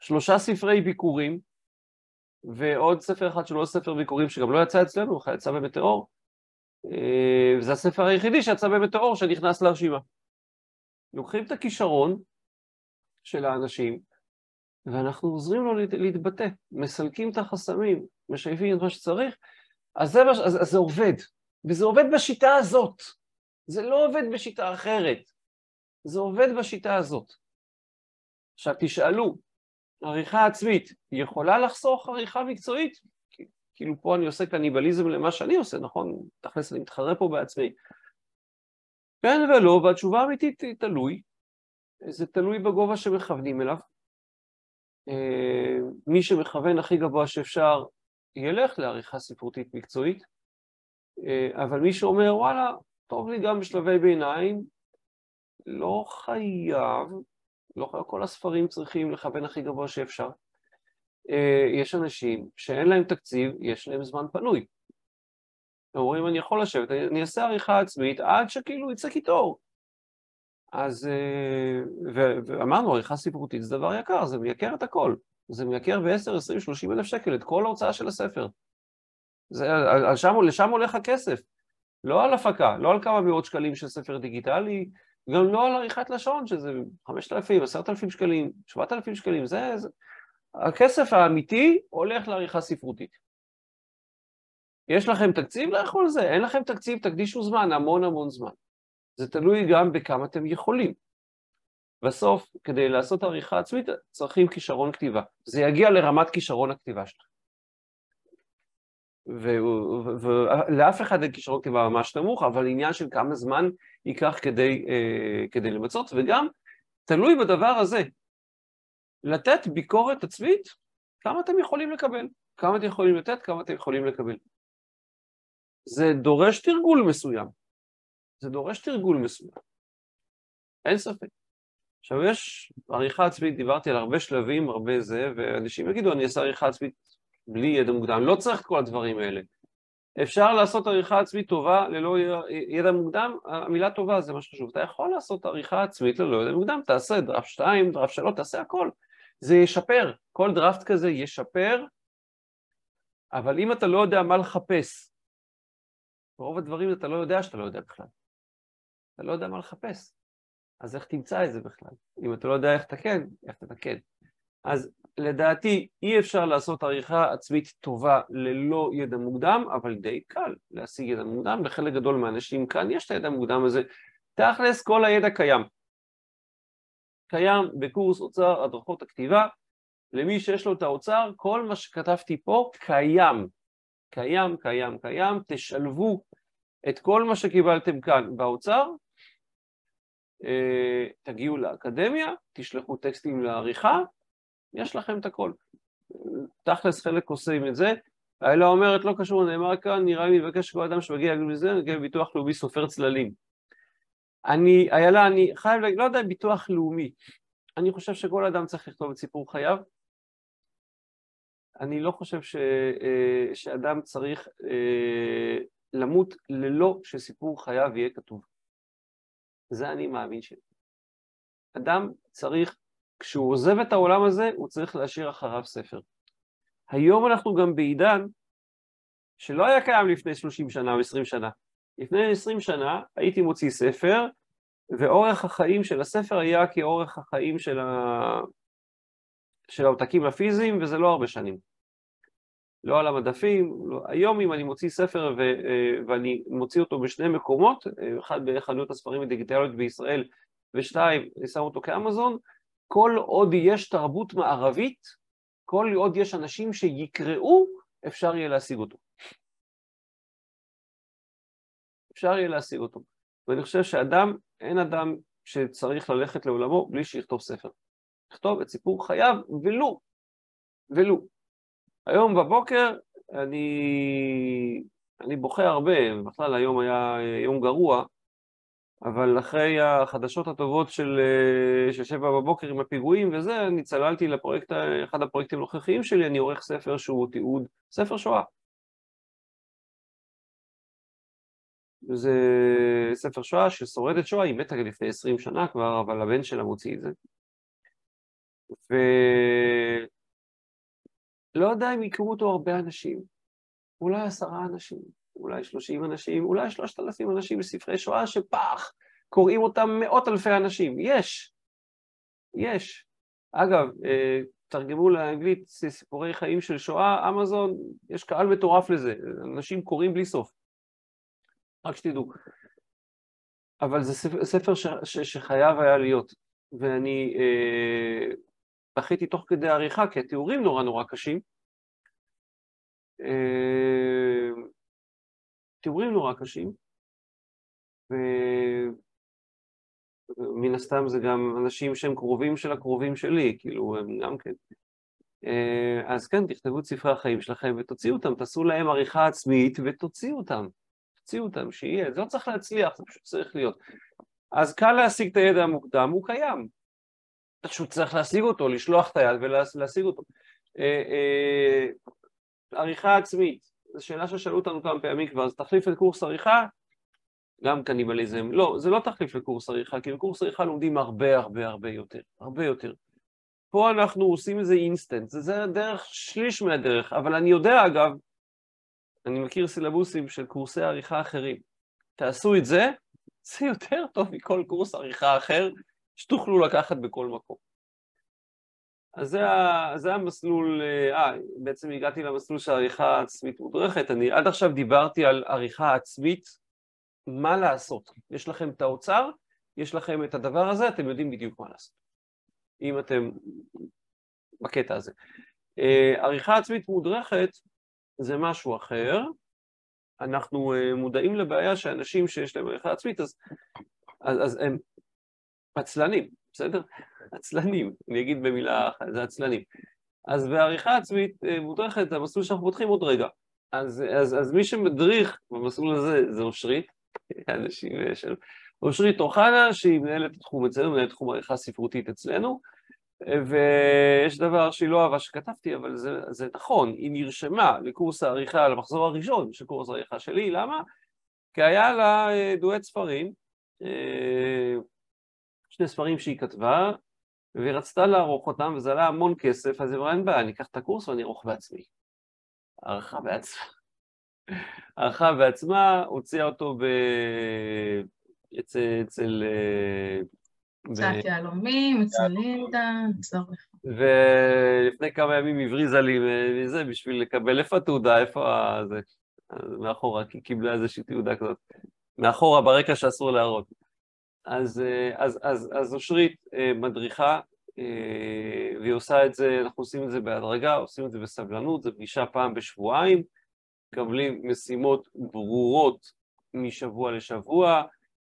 שלושה ספרי ביקורים, ועוד ספר אחד שלא ספר ביקורים שגם לא יצא אצלנו, יצא במטאור, אה, וזה הספר היחידי שיצא במטאור שנכנס לרשימה. לוקחים את הכישרון של האנשים, ואנחנו עוזרים לו להתבטא, מסלקים את החסמים, משייפים את מה שצריך, אז זה, אז, אז זה עובד, וזה עובד בשיטה הזאת, זה לא עובד בשיטה אחרת, זה עובד בשיטה הזאת. עכשיו תשאלו, עריכה עצמית יכולה לחסוך עריכה מקצועית? כאילו פה אני עושה קניבליזם למה שאני עושה, נכון? תכלס אני מתחרה פה בעצמי. כן ולא, והתשובה האמיתית היא תלוי. זה תלוי בגובה שמכוונים אליו. אה, מי שמכוון הכי גבוה שאפשר ילך לעריכה ספרותית מקצועית, אה, אבל מי שאומר וואלה, טוב לי גם בשלבי ביניים, לא חייב, לא חייב, כל הספרים צריכים לכוון הכי גבוה שאפשר. אה, יש אנשים שאין להם תקציב, יש להם זמן פנוי. אומרים, אני יכול לשבת, אני אעשה עריכה עצמית עד שכאילו יצא קיטור. אז, אה, ואמרנו, עריכה ספרותית זה דבר יקר, זה מייקר את הכל. זה מייקר ב-10, 20, 30 אלף שקל את כל ההוצאה של הספר. זה, על, על שם, לשם הולך הכסף. לא על הפקה, לא על כמה מאות שקלים של ספר דיגיטלי, גם לא על עריכת לשון, שזה 5,000, 10,000 שקלים, 7,000 שקלים, זה, זה... הכסף האמיתי הולך לעריכה ספרותית. יש לכם תקציב לאכול זה? אין לכם תקציב, תקדישו זמן, המון המון זמן. זה תלוי גם בכמה אתם יכולים. בסוף, כדי לעשות עריכה עצמית, צריכים כישרון כתיבה. זה יגיע לרמת כישרון הכתיבה שלכם. ולאף אחד אין כישרון כתיבה ממש נמוך, אבל עניין של כמה זמן ייקח כדי, uh, כדי למצות, וגם תלוי בדבר הזה. לתת ביקורת עצמית, כמה אתם יכולים לקבל, כמה אתם יכולים לתת, כמה אתם יכולים לקבל. זה דורש תרגול מסוים. זה דורש תרגול מסוים. אין ספק. עכשיו יש עריכה עצמית, דיברתי על הרבה שלבים, הרבה זה, ואנשים יגידו, אני אעשה עריכה עצמית בלי ידע מוקדם, לא צריך את כל הדברים האלה. אפשר לעשות עריכה עצמית טובה ללא ידע מוקדם, המילה טובה זה מה שחשוב. אתה יכול לעשות עריכה עצמית ללא ידע מוקדם, תעשה דראפט 2, דראפט 3, תעשה הכל. זה ישפר, כל דראפט כזה ישפר, אבל אם אתה לא יודע מה לחפש, ברוב הדברים אתה לא יודע שאתה לא יודע בכלל. אתה לא יודע מה לחפש. אז איך תמצא את זה בכלל? אם אתה לא יודע איך לתקן, איך תתקן? אז לדעתי אי אפשר לעשות עריכה עצמית טובה ללא ידע מוקדם, אבל די קל להשיג ידע מוקדם. לחלק גדול מהאנשים כאן יש את הידע המוקדם הזה. תכלס כל הידע קיים. קיים בקורס אוצר הדרכות הכתיבה. למי שיש לו את האוצר, כל מה שכתבתי פה קיים. קיים, קיים, קיים. תשלבו את כל מה שקיבלתם כאן באוצר, תגיעו לאקדמיה, תשלחו טקסטים לעריכה, יש לכם את הכל. תכלס חלק עושים את זה. האלה אומרת, לא קשור, נאמר כאן, נראה לי מבקש שכל אדם שמגיע לזה, נגיע לביטוח לאומי סופר צללים. אני, איילה, אני חייב להגיד, לא יודע ביטוח לאומי, אני חושב שכל אדם צריך לכתוב את סיפור חייו. אני לא חושב ש, אה, שאדם צריך אה, למות ללא שסיפור חייו יהיה כתוב. זה אני מאמין שלי. אדם צריך, כשהוא עוזב את העולם הזה, הוא צריך להשאיר אחריו ספר. היום אנחנו גם בעידן שלא היה קיים לפני 30 שנה או 20 שנה. לפני 20 שנה הייתי מוציא ספר, ואורך החיים של הספר היה כאורך החיים של, ה... של העותקים הפיזיים, וזה לא הרבה שנים. לא על המדפים, לא. היום אם אני מוציא ספר ו, אה, ואני מוציא אותו בשני מקומות, אה, אחד בחנויות הספרים הדיגיטליות בישראל ושתיים, אני שם אותו כאמזון, כל עוד יש תרבות מערבית, כל עוד יש אנשים שיקראו, אפשר יהיה להשיג אותו. אפשר יהיה להשיג אותו. ואני חושב שאדם, אין אדם שצריך ללכת לעולמו בלי שיכתוב ספר. לכתוב את סיפור חייו, ולו, ולו. היום בבוקר אני אני בוכה הרבה, בכלל היום היה יום גרוע, אבל אחרי החדשות הטובות של, של שבע בבוקר עם הפיגועים וזה, אני צללתי לפרויקט, אחד הפרויקטים הנוכחיים שלי, אני עורך ספר שהוא תיעוד, ספר שואה. זה ספר שואה של שורדת שואה, היא מתה לפני 20 שנה כבר, אבל הבן שלה מוציא את זה. ולא יודע אם יקראו אותו הרבה אנשים, אולי עשרה אנשים, אולי שלושים אנשים, אולי שלושת אלפים אנשים בספרי שואה שפח, קוראים אותם מאות אלפי אנשים. יש, יש. אגב, אה, תרגמו לאנגלית סיפורי חיים של שואה, אמזון, יש קהל מטורף לזה, אנשים קוראים בלי סוף. רק שתדעו. אבל זה ספר ש, ש, שחייב היה להיות, ואני אה, בכיתי תוך כדי עריכה, כי התיאורים נורא נורא קשים. אה, תיאורים נורא קשים, ומן הסתם זה גם אנשים שהם קרובים של הקרובים שלי, כאילו הם גם כן. אה, אז כן, תכתבו את ספרי החיים שלכם ותוציאו אותם, תעשו להם עריכה עצמית ותוציאו אותם. תוציאו אותם, שיהיה, זה לא צריך להצליח, זה פשוט צריך להיות. אז קל להשיג את הידע המוקדם, הוא קיים. פשוט צריך להשיג אותו, לשלוח את היד ולהשיג אותו. אה, אה, עריכה עצמית, זו שאלה ששאלו אותנו כמה פעמים כבר, אז תחליף את קורס עריכה? גם קניבליזם. לא, זה לא תחליף לקורס עריכה, כי בקורס עריכה לומדים הרבה הרבה הרבה יותר, הרבה יותר. פה אנחנו עושים איזה אינסטנט, זה, זה דרך, שליש מהדרך, אבל אני יודע אגב, אני מכיר סילבוסים של קורסי עריכה אחרים. תעשו את זה, זה יותר טוב מכל קורס עריכה אחר שתוכלו לקחת בכל מקום. אז זה, זה המסלול, אה, בעצם הגעתי למסלול של עריכה עצמית מודרכת. אני עד עכשיו דיברתי על עריכה עצמית, מה לעשות. יש לכם את האוצר, יש לכם את הדבר הזה, אתם יודעים בדיוק מה לעשות. אם אתם בקטע הזה. אה, עריכה עצמית מודרכת זה משהו אחר. אנחנו אה, מודעים לבעיה שאנשים שיש להם עריכה עצמית, אז, אז, אז הם עצלנים, בסדר? עצלנים, אני אגיד במילה אחת, זה עצלנים. אז בעריכה עצמית אה, מודרכת, המסלול שאנחנו פותחים עוד רגע. אז, אז, אז מי שמדריך במסלול הזה זה אושרית, אנשים של... אושרית אוחנה, שהיא מנהלת תחום אצלנו, מנהלת תחום עריכה ספרותית אצלנו, ויש דבר שהיא לא אהבה שכתבתי, אבל זה, זה נכון, היא נרשמה לקורס העריכה, למחזור הראשון של קורס העריכה שלי, למה? כי היה לה אה, דואט ספרים, אה, שני ספרים שהיא כתבה, והיא רצתה לערוך אותם, וזה עלה המון כסף, אז היא אמרה, אין בעיה, אני אקח את הקורס ואני אערוך בעצמי. ערכה בעצמה. ערכה בעצמה, הוציאה אותו ב... אצל... אצל אה, קצת יהלומים, אצל לינדה, לך. ולפני כמה ימים הבריזה לי מזה בשביל לקבל איפה התעודה, איפה זה. מאחורה, כי קיבלה איזושהי תעודה כזאת. מאחורה, ברקע שאסור להראות. אז, אז, אז, אז אושרית אה, מדריכה, אה, והיא עושה את זה, אנחנו עושים את זה בהדרגה, עושים את זה בסבלנות, זו פגישה פעם בשבועיים, מקבלים משימות ברורות משבוע לשבוע,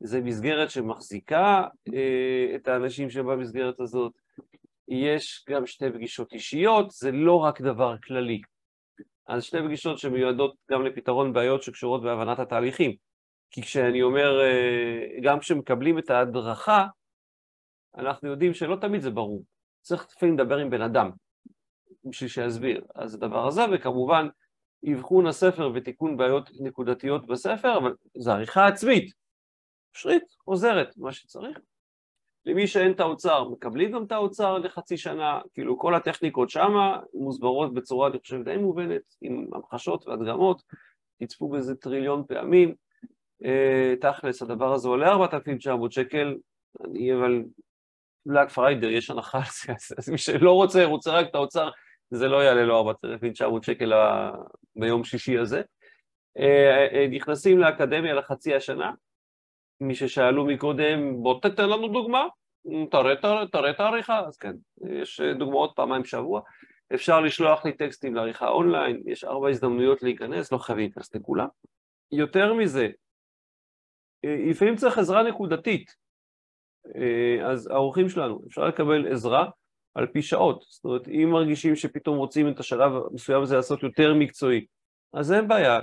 זה מסגרת שמחזיקה אה, את האנשים שבמסגרת הזאת. יש גם שתי פגישות אישיות, זה לא רק דבר כללי. אז שתי פגישות שמיועדות גם לפתרון בעיות שקשורות בהבנת התהליכים. כי כשאני אומר, אה, גם כשמקבלים את ההדרכה, אנחנו יודעים שלא תמיד זה ברור. צריך לפעמים לדבר עם בן אדם בשביל שיסביר. אז הדבר הזה, וכמובן אבחון הספר ותיקון בעיות נקודתיות בספר, אבל זו עריכה עצמית. שרית עוזרת מה שצריך. למי שאין את האוצר, מקבלים גם את האוצר לחצי שנה, כאילו כל הטכניקות שמה מוסברות בצורה, אני חושב, די מובנת, עם המחשות והדגמות, תצפו בזה טריליון פעמים. אה, תכלס, הדבר הזה עולה 4,900 שקל, אני אבל בלאק פריידר, יש הנחה על זה, אז מי שלא רוצה, רוצה רק את האוצר, זה לא יעלה לו 4,900 שקל ביום שישי הזה. אה, אה, נכנסים לאקדמיה לחצי השנה, מי ששאלו מקודם, בוא תתן לנו דוגמה, תראה, תראה, את העריכה, אז כן, יש דוגמאות פעמיים בשבוע. אפשר לשלוח לי טקסטים לעריכה אונליין, יש ארבע הזדמנויות להיכנס, לא חייבים להיכנס לכולם. יותר מזה, לפעמים צריך עזרה נקודתית, אז האורחים שלנו, אפשר לקבל עזרה על פי שעות, זאת אומרת, אם מרגישים שפתאום רוצים את השלב המסוים הזה לעשות יותר מקצועי, אז אין בעיה,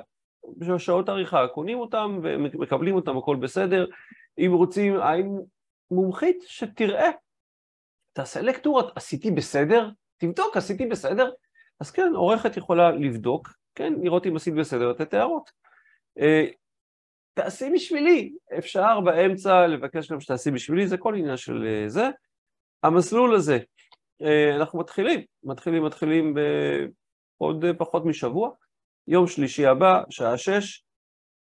שעות עריכה, קונים אותם ומקבלים אותם, הכל בסדר. אם רוצים, האם מומחית שתראה, תעשה לקטורות, עשיתי בסדר? תבדוק, עשיתי בסדר? אז כן, עורכת יכולה לבדוק, כן, לראות אם עשית בסדר, לתת הערות. אה, תעשי בשבילי, אפשר באמצע לבקש גם שתעשי בשבילי, זה כל עניין של אה, זה. המסלול הזה, אה, אנחנו מתחילים, מתחילים, מתחילים בעוד פחות משבוע, יום שלישי הבא, שעה שש,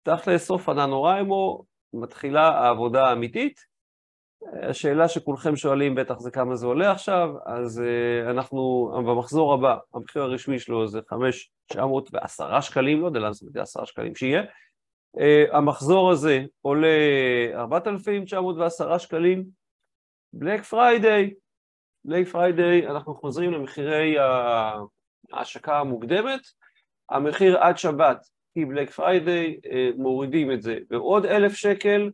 תכל'ס סוף הננוריימו, מתחילה העבודה האמיתית. השאלה שכולכם שואלים בטח זה כמה זה עולה עכשיו, אז אה, אנחנו, במחזור הבא, המחיר הרשמי שלו זה 5,910 שקלים, לא יודע לאן זה 10 שקלים שיהיה. אה, המחזור הזה עולה 4,910 שקלים. בלק פריידיי, בלק פריידיי, אנחנו חוזרים למחירי ההשקה המוקדמת. המחיר עד שבת היא בלק פריידיי, אה, מורידים את זה בעוד אלף שקל.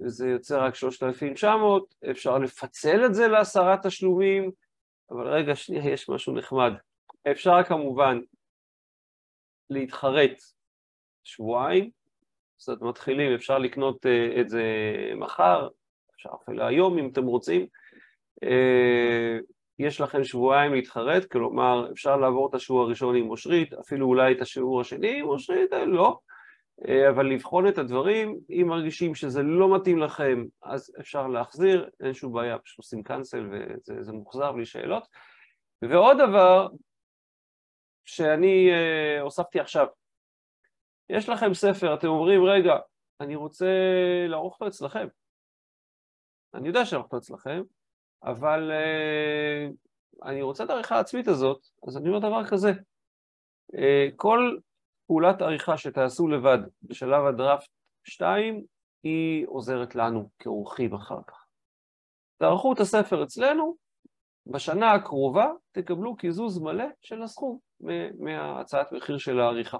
וזה יוצא רק 3,900, אפשר לפצל את זה לעשרה תשלומים, אבל רגע, שנייה, יש משהו נחמד. אפשר כמובן להתחרט שבועיים, אומרת, מתחילים, אפשר לקנות אה, את זה מחר, אפשר אפילו היום אם אתם רוצים. Uh, יש לכם שבועיים להתחרט, כלומר, אפשר לעבור את השיעור הראשון עם אושרית, אפילו אולי את השיעור השני עם אושרית, לא. אה, אבל לבחון את הדברים, אם מרגישים שזה לא מתאים לכם, אז אפשר להחזיר, אין שום בעיה, פשוט עושים קאנסל וזה מוחזר בלי שאלות. ועוד דבר שאני הוספתי עכשיו, יש לכם ספר, אתם אומרים, רגע, אני רוצה לערוך אותו אצלכם. אני יודע שערוך אותו אצלכם, אבל uh, אני רוצה את העריכה העצמית הזאת, אז אני אומר דבר כזה, uh, כל פעולת עריכה שתעשו לבד בשלב הדראפט 2, היא עוזרת לנו כאורחים אחר כך. תערכו את הספר אצלנו, בשנה הקרובה תקבלו קיזוז מלא של הסכום מהצעת מחיר של העריכה.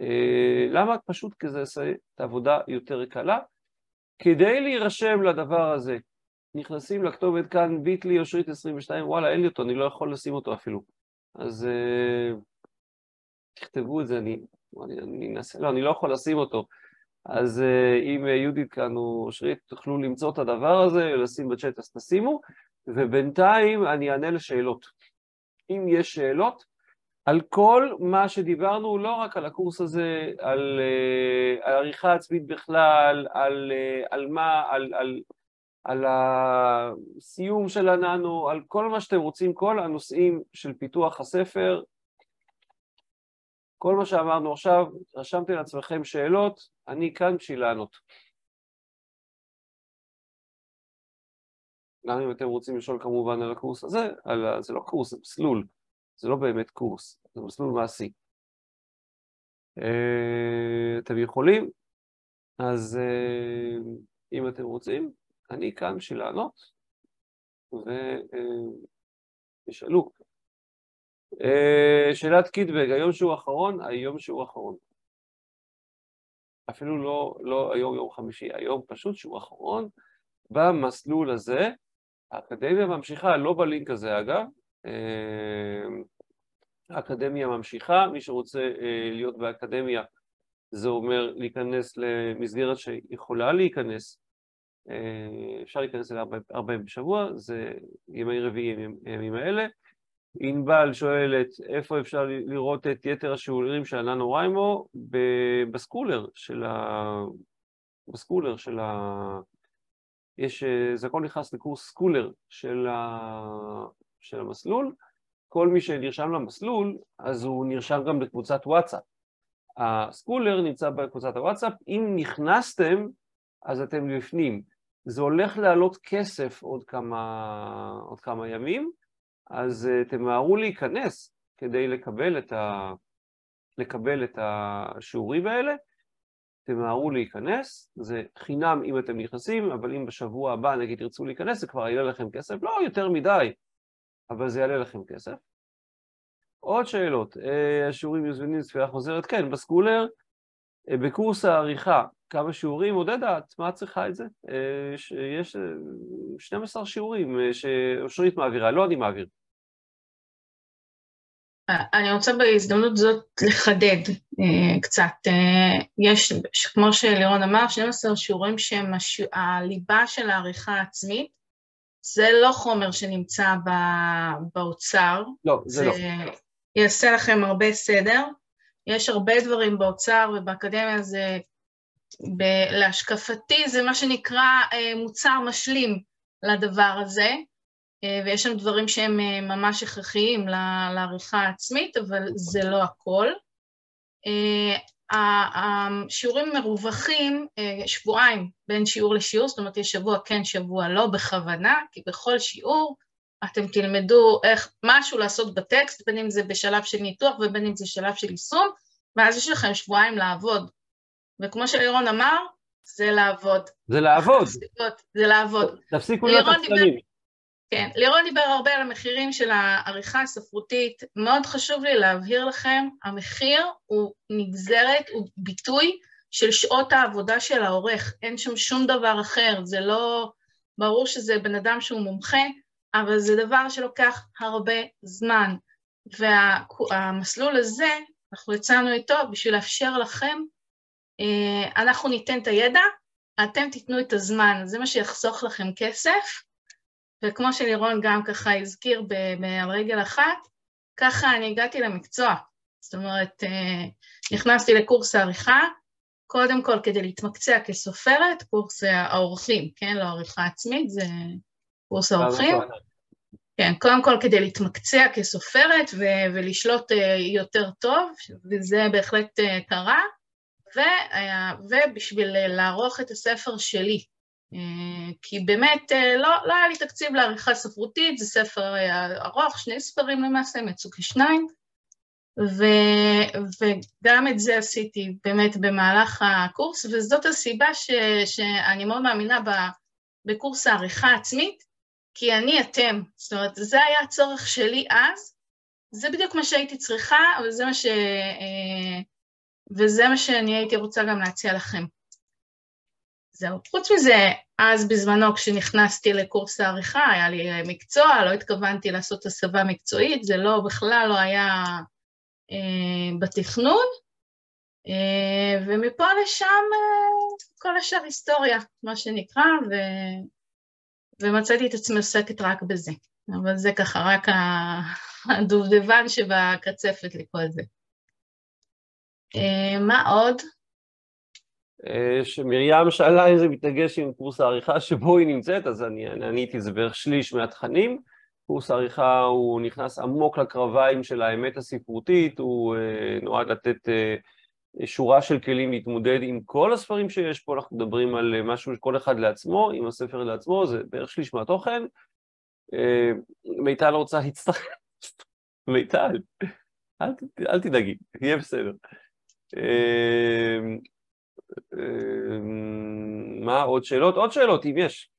אה, למה? פשוט כי זה יעשה את העבודה יותר קלה. כדי להירשם לדבר הזה, נכנסים לכתובת כאן ביטלי אושרית 22, וואלה, אין לי אותו, אני לא יכול לשים אותו אפילו. אז uh, תכתבו את זה, אני, אני, אני אנסה, לא, אני לא יכול לשים אותו. אז uh, אם יהודית כאן או אושרית תוכלו למצוא את הדבר הזה, לשים בצ'אט אז תשימו, ובינתיים אני אענה לשאלות. אם יש שאלות, על כל מה שדיברנו, לא רק על הקורס הזה, על, על עריכה עצמית בכלל, על, uh, על מה, על, על, על הסיום של הננו, על כל מה שאתם רוצים, כל הנושאים של פיתוח הספר, כל מה שאמרנו עכשיו, רשמתי לעצמכם שאלות, אני כאן בשביל לענות. גם אם אתם רוצים לשאול כמובן על הקורס הזה, על, זה לא קורס, זה מסלול, זה לא באמת קורס, זה מסלול מעשי. אה, אתם יכולים, אז אה, אם אתם רוצים, אני כאן בשביל לענות, ותשאלו. אה, שאלת קיטבג, היום שהוא אחרון? היום שהוא אחרון. אפילו לא, לא היום יום חמישי, היום פשוט שהוא אחרון במסלול הזה. האקדמיה ממשיכה, לא בלינק הזה אגב, האקדמיה ממשיכה, מי שרוצה אה, להיות באקדמיה זה אומר להיכנס למסגרת שיכולה להיכנס, אפשר להיכנס אליה הרבה בשבוע, זה ימי רביעי הימים האלה, ענבל שואלת איפה אפשר לראות את יתר השיעורים של הננו ריימו בסקולר של ה... בסקולר של ה... יש, זה הכל נכנס לקורס סקולר של, ה... של המסלול, כל מי שנרשם למסלול אז הוא נרשם גם בקבוצת וואטסאפ. הסקולר נמצא בקבוצת הוואטסאפ, אם נכנסתם אז אתם בפנים. זה הולך לעלות כסף עוד כמה, עוד כמה ימים, אז uh, תמהרו להיכנס כדי לקבל את, ה... לקבל את השיעורים האלה, תמהרו להיכנס, זה חינם אם אתם נכנסים, אבל אם בשבוע הבא נגיד תרצו להיכנס זה כבר יעלה לכם כסף, לא יותר מדי, אבל זה יעלה לכם כסף. עוד שאלות, uh, השיעורים מזמינים לצפייה חוזרת, כן, בסקולר, uh, בקורס העריכה, כמה שיעורים, עודדה, מה את צריכה את זה? יש 12 שיעורים שאושרית מעבירה, לא אני מעביר. אני רוצה בהזדמנות זאת לחדד קצת. יש, כמו שלירון אמר, 12 שיעורים שהם. הליבה של העריכה העצמית. זה לא חומר שנמצא ב... באוצר. לא, זה, זה לא. יעשה לכם הרבה סדר. יש הרבה דברים באוצר ובאקדמיה זה, ב... להשקפתי, זה מה שנקרא uh, מוצר משלים לדבר הזה. אה, ויש שם דברים שהם אה, ממש הכרחיים לעריכה העצמית, אבל זה לא הכל. אה, השיעורים מרווחים שבועיים בין שיעור לשיעור, זאת אומרת יש שבוע כן, שבוע לא, בכוונה, כי בכל שיעור אתם תלמדו איך משהו לעשות בטקסט, בין אם זה בשלב של ניתוח ובין אם זה שלב של יישום, ואז יש לכם שבועיים לעבוד. וכמו שלירון אמר, זה לעבוד. זה לעבוד. זה לעבוד. תפסיקו להיות עצלנים. כן, לירון דיבר הרבה על המחירים של העריכה הספרותית. מאוד חשוב לי להבהיר לכם, המחיר הוא נגזרת, הוא ביטוי של שעות העבודה של העורך. אין שם שום דבר אחר, זה לא... ברור שזה בן אדם שהוא מומחה, אבל זה דבר שלוקח הרבה זמן. והמסלול הזה, אנחנו יצאנו איתו בשביל לאפשר לכם, אה, אנחנו ניתן את הידע, אתם תיתנו את הזמן, זה מה שיחסוך לכם כסף, וכמו שלירון גם ככה הזכיר על רגל אחת, ככה אני הגעתי למקצוע. זאת אומרת, אה, נכנסתי לקורס העריכה, קודם כל כדי להתמקצע כסופרת, קורס האורחים, כן? לא עריכה עצמית, זה קורס האורחים. כן, קודם כל כדי להתמקצע כסופרת ו- ולשלוט uh, יותר טוב, וזה בהחלט קרה, ו- ובשביל לערוך את הספר שלי, אה, כי באמת אה, לא, לא היה לי תקציב לעריכה ספרותית, זה ספר אה, ארוך, שני ספרים למעשה, הם יצאו כשניים, ו, וגם את זה עשיתי באמת במהלך הקורס, וזאת הסיבה ש, שאני מאוד מאמינה ב, בקורס העריכה עצמית, כי אני אתם, זאת אומרת, זה היה הצורך שלי אז, זה בדיוק מה שהייתי צריכה, וזה מה, ש, וזה מה שאני הייתי רוצה גם להציע לכם. זהו. חוץ מזה, אז בזמנו כשנכנסתי לקורס העריכה, היה לי מקצוע, לא התכוונתי לעשות הסבה מקצועית, זה לא, בכלל לא היה אה, בתכנון, אה, ומפה לשם אה, כל השאר היסטוריה, מה שנקרא, ו, ומצאתי את עצמי עוסקת רק בזה. אבל זה ככה רק <laughs> הדובדבן שבקצפת לכל זה. אה, מה עוד? אה, שמרים שאלה אם זה מתנגש עם קורס העריכה שבו היא נמצאת, אז אני עניתי, זה בערך שליש מהתכנים. קורס העריכה הוא נכנס עמוק לקרביים של האמת הספרותית, הוא uh, נועד לתת uh, שורה של כלים להתמודד עם כל הספרים שיש פה, אנחנו מדברים על משהו כל אחד לעצמו, עם הספר לעצמו, זה בערך שליש מהתוכן. מיטל רוצה להצטרף, מיטל, אל, אל תדאגי, יהיה בסדר. Uh, אמ, מה עוד שאלות? עוד שאלות, אם יש.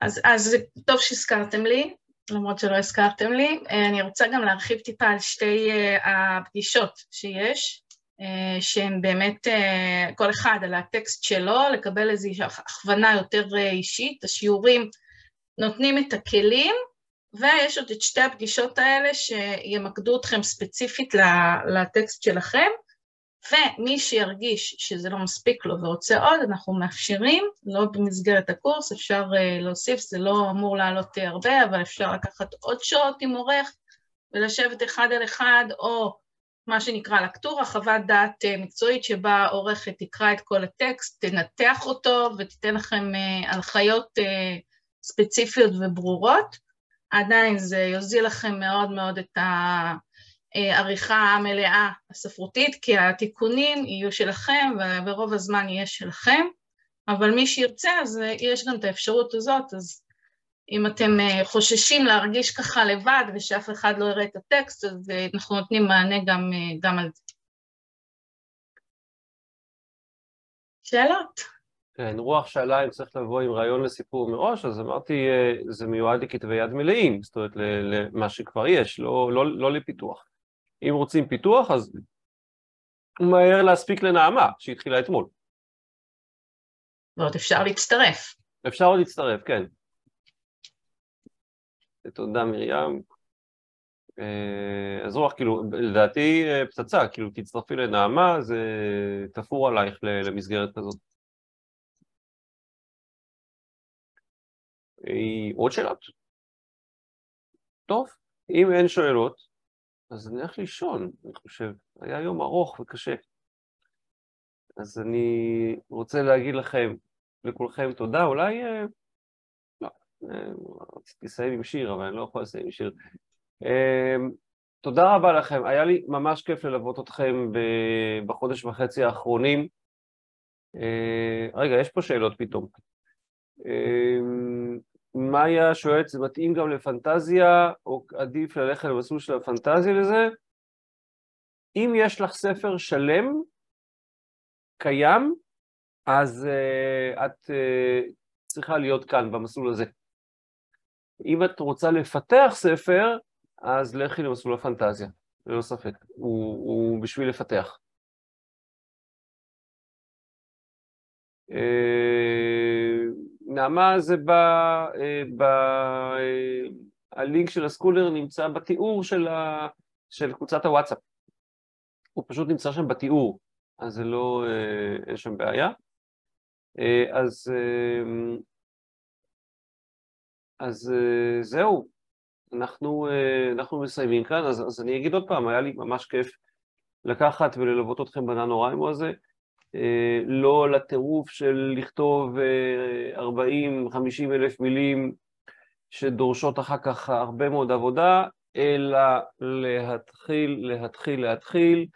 אז, אז טוב שהזכרתם לי, למרות שלא הזכרתם לי. אה, אני רוצה גם להרחיב טיפה על שתי uh, הפגישות שיש, שהן באמת כל אחד על הטקסט שלו, לקבל איזושהי הכוונה יותר אישית. השיעורים נותנים את הכלים, ויש עוד את שתי הפגישות האלה שימקדו אתכם ספציפית לטקסט שלכם. ומי שירגיש שזה לא מספיק לו ורוצה עוד, אנחנו מאפשרים, לא במסגרת הקורס, אפשר uh, להוסיף, זה לא אמור לעלות uh, הרבה, אבל אפשר לקחת עוד שעות עם עורך ולשבת אחד על אחד, או מה שנקרא לקטורה, חוות דעת uh, מקצועית שבה עורכת תקרא את כל הטקסט, תנתח אותו ותיתן לכם הנחיות ספציפיות וברורות. עדיין זה יוזיל לכם מאוד מאוד את ה... העריכה המלאה הספרותית, כי התיקונים יהיו שלכם וברוב הזמן יהיה שלכם, אבל מי שירצה אז יש גם את האפשרות הזאת, אז אם אתם אה, חוששים להרגיש ככה לבד ושאף אחד לא יראה את הטקסט, אז אה, אנחנו נותנים מענה גם, אה, גם על זה. שאלות? כן, רוח שאלה אם צריך לבוא עם רעיון לסיפור מראש, אז אמרתי, זה מיועד לכתבי יד מלאים, זאת אומרת, למה שכבר יש, לא, לא, לא לפיתוח. אם רוצים פיתוח, אז מהר להספיק לנעמה, שהתחילה אתמול. ועוד אפשר להצטרף. אפשר עוד להצטרף, כן. תודה מרים. אה, אז רוח, כאילו, לדעתי אה, פצצה, כאילו, תצטרפי לנעמה, זה תפור עלייך למסגרת כזאת. עוד שאלות? טוב, אם אין שאלות, אז אני הולך לישון, אני חושב. היה יום ארוך וקשה. אז אני רוצה להגיד לכם, לכולכם תודה. אולי... לא, רציתי לסיים עם שיר, אבל אני לא יכול לסיים עם שיר. אמ, תודה רבה לכם, היה לי ממש כיף ללוות אתכם בחודש וחצי האחרונים. אה, רגע, יש פה שאלות פתאום. מאיה שואלת, זה מתאים גם לפנטזיה, או עדיף ללכת למסלול של הפנטזיה לזה? אם יש לך ספר שלם, קיים, אז uh, את uh, צריכה להיות כאן, במסלול הזה. אם את רוצה לפתח ספר, אז לכי למסלול הפנטזיה, ללא ספק, הוא, הוא בשביל לפתח. אה, נעמה זה ב... אה, ב... אה, הלינק של הסקולר נמצא בתיאור של, ה... של קבוצת הוואטסאפ. הוא פשוט נמצא שם בתיאור, אז זה לא... אין שם בעיה. אז, אז זהו, אנחנו, אה, אנחנו מסיימים כאן, אז, אז אני אגיד עוד פעם, היה לי ממש כיף לקחת וללוות אתכם בננו-ריימו הזה, אה, לא לטירוף של לכתוב 40-50 אה, אלף מילים שדורשות אחר כך הרבה מאוד עבודה, אלא להתחיל, להתחיל, להתחיל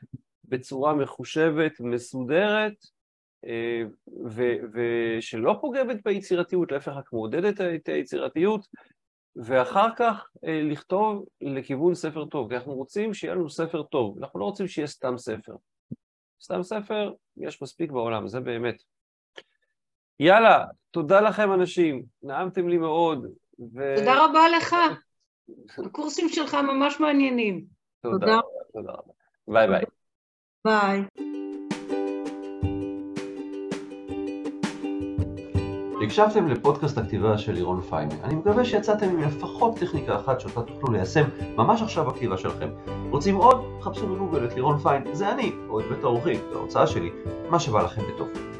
בצורה מחושבת, מסודרת, ושלא פוגמת ביצירתיות, להפך רק מעודדת את היצירתיות, ואחר כך אה, לכתוב לכיוון ספר טוב, כי אנחנו רוצים שיהיה לנו ספר טוב, אנחנו לא רוצים שיהיה סתם ספר. סתם ספר, יש מספיק בעולם, זה באמת. יאללה, תודה לכם אנשים, נעמתם לי מאוד. ו... תודה רבה לך, הקורסים שלך ממש מעניינים. תודה, תודה. רבה. ביי ביי. ביי. הקשבתם לפודקאסט הכתיבה של לירון פיין. אני מקווה שיצאתם עם לפחות טכניקה אחת שאותה תוכלו ליישם ממש עכשיו בכתיבה שלכם. רוצים עוד? חפשו בגוגל את לירון פיין, זה אני, או את בית האורחים, ההוצאה שלי, מה שבא לכם בטוב.